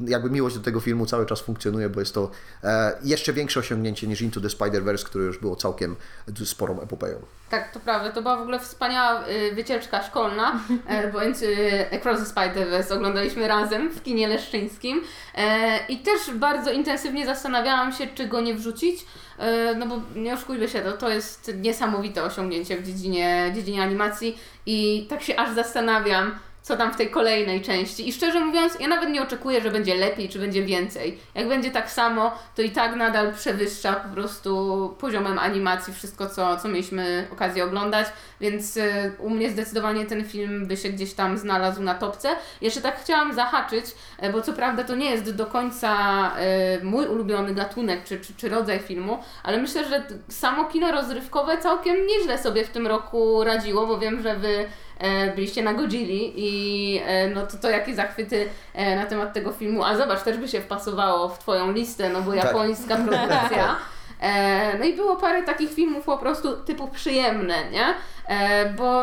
jakby miłość do tego filmu cały czas funkcjonuje, bo jest to jeszcze większe osiągnięcie niż Into the Spider-Verse, które już było całkiem sporą epopeją. Tak, to prawda. To była w ogóle wspaniała y, wycieczka szkolna, e, bo więc y, Across the Spider-Verse oglądaliśmy razem w kinie leszczyńskim e, i też bardzo intensywnie zastanawiałam się, czy go nie wrzucić, e, no bo nie oszukujmy się, to, to jest niesamowite osiągnięcie w dziedzinie, dziedzinie animacji i tak się aż zastanawiam, co tam w tej kolejnej części. I szczerze mówiąc, ja nawet nie oczekuję, że będzie lepiej, czy będzie więcej. Jak będzie tak samo, to i tak nadal przewyższa po prostu poziomem animacji wszystko, co, co mieliśmy okazję oglądać, więc y, u mnie zdecydowanie ten film by się gdzieś tam znalazł na topce. Jeszcze tak chciałam zahaczyć, e, bo co prawda to nie jest do końca e, mój ulubiony gatunek czy, czy, czy rodzaj filmu, ale myślę, że samo kino rozrywkowe całkiem nieźle sobie w tym roku radziło, bo wiem, że Wy byliście na Godzilli i e, no to, to jakie zachwyty e, na temat tego filmu, a zobacz, też by się wpasowało w Twoją listę, no bo Tak. japońska produkcja. E, no i było parę takich filmów po prostu typu przyjemne, nie? E, bo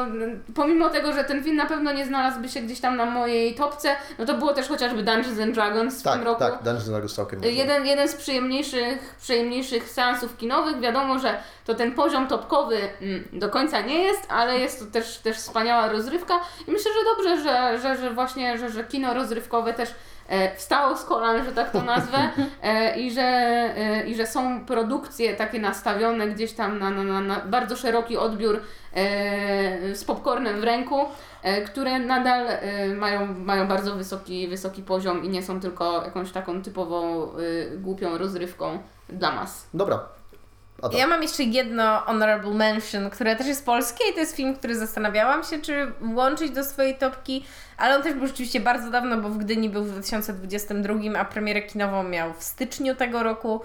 pomimo tego, że ten film na pewno nie znalazłby się gdzieś tam na mojej topce, no to było też chociażby Dungeons and Dragons w Tak, tym roku. tak, Dungeons and Dragons całkiem. Jeden, jeden z przyjemniejszych, przyjemniejszych seansów kinowych. Wiadomo, że to ten poziom topkowy mm, do końca nie jest, ale jest to też, też wspaniała rozrywka i myślę, że dobrze, że, że, że właśnie, że, że kino rozrywkowe też wstało z kolan, że tak to nazwę e, i, że, e, i że są produkcje takie nastawione gdzieś tam na, na, na, na bardzo szeroki odbiór e, z popcornem w ręku, e, które nadal e, mają, mają bardzo wysoki, wysoki poziom i nie są tylko jakąś taką typową e, głupią rozrywką dla mas. Dobra. Ja mam jeszcze jedno honorable mention, które też jest polskie i to jest film, który zastanawiałam się, czy włączyć do swojej topki, ale on też był rzeczywiście bardzo dawno, bo w Gdyni był w 2022, a premierę kinową miał w styczniu tego roku.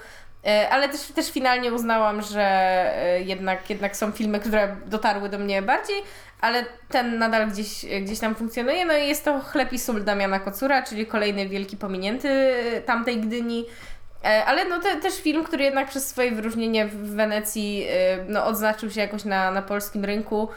E, Ale też, też finalnie uznałam, że e, jednak, jednak są filmy, które dotarły do mnie bardziej, ale ten nadal gdzieś, gdzieś tam funkcjonuje. No i jest to Chleb i sól Damiana Kocura, czyli kolejny wielki pominięty e, tamtej Gdyni. Ale no te, też film, który jednak przez swoje wyróżnienie w Wenecji no, odznaczył się jakoś na, na polskim rynku.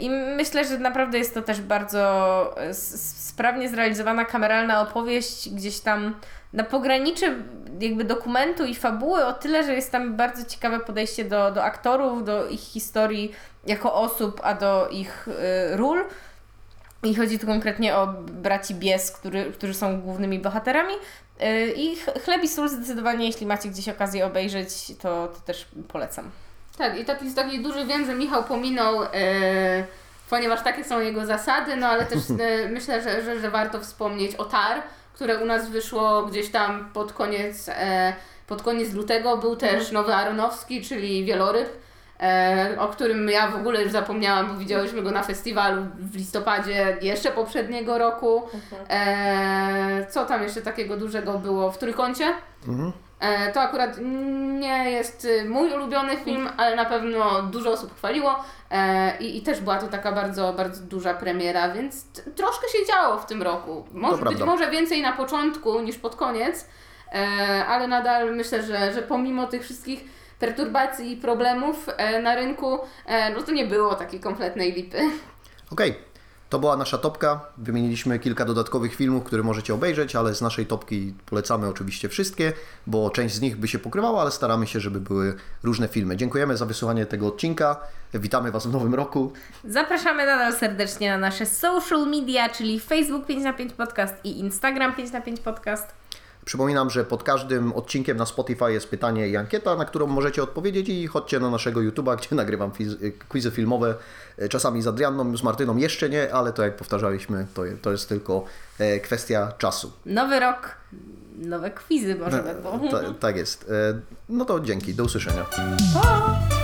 I myślę, że naprawdę jest to też bardzo e, sprawnie zrealizowana kameralna opowieść, gdzieś tam na pograniczy jakby dokumentu i fabuły o tyle, że jest tam bardzo ciekawe podejście do, do aktorów, do ich historii jako osób, a do ich e, ról. I chodzi tu konkretnie o braci Bies, który, którzy są głównymi bohaterami. Yy, I ch- chleb i sól zdecydowanie, jeśli macie gdzieś okazję obejrzeć, to, to też polecam. Tak, i taki, taki duży wiem, że Michał pominął, e, ponieważ takie są jego zasady, no ale też e, myślę, że, że, że warto wspomnieć o TAR, które u nas wyszło gdzieś tam pod koniec, e, pod koniec lutego. Był też nowy Aronowski, czyli Wieloryb, e, o którym ja w ogóle już zapomniałam, bo widziałyśmy go na festiwalu w listopadzie jeszcze poprzedniego roku. E, co tam jeszcze takiego dużego było w Trójkącie? E, To akurat nie jest y, mój ulubiony film, ale na pewno dużo osób chwaliło e, i, i też była to taka bardzo, bardzo duża premiera, więc troszkę się działo w tym roku. Może być prawda. może więcej na początku niż pod koniec, e, ale nadal myślę, że, że pomimo tych wszystkich perturbacji i problemów e, na rynku, e, no to nie było takiej kompletnej lipy. Okej, to była nasza topka. Wymieniliśmy kilka dodatkowych filmów, które możecie obejrzeć, ale z naszej topki polecamy oczywiście wszystkie, bo część z nich by się pokrywała, ale staramy się, żeby były różne filmy. Dziękujemy za wysłuchanie tego odcinka. Witamy Was w nowym roku. Zapraszamy nadal serdecznie na nasze social media, czyli Facebook 5 na 5 Podcast i Instagram 5 na 5 Podcast. Przypominam, że pod każdym odcinkiem na Spotify jest pytanie i ankieta, na którą możecie odpowiedzieć i chodźcie na naszego YouTube'a, gdzie nagrywam quizy filmowe, czasami z Adrianną, z Martyną jeszcze nie, ale to jak powtarzaliśmy, to, to jest tylko e, kwestia czasu. Nowy rok, nowe quizy może będą. Ta, tak jest. E, No to dzięki, do usłyszenia. Pa!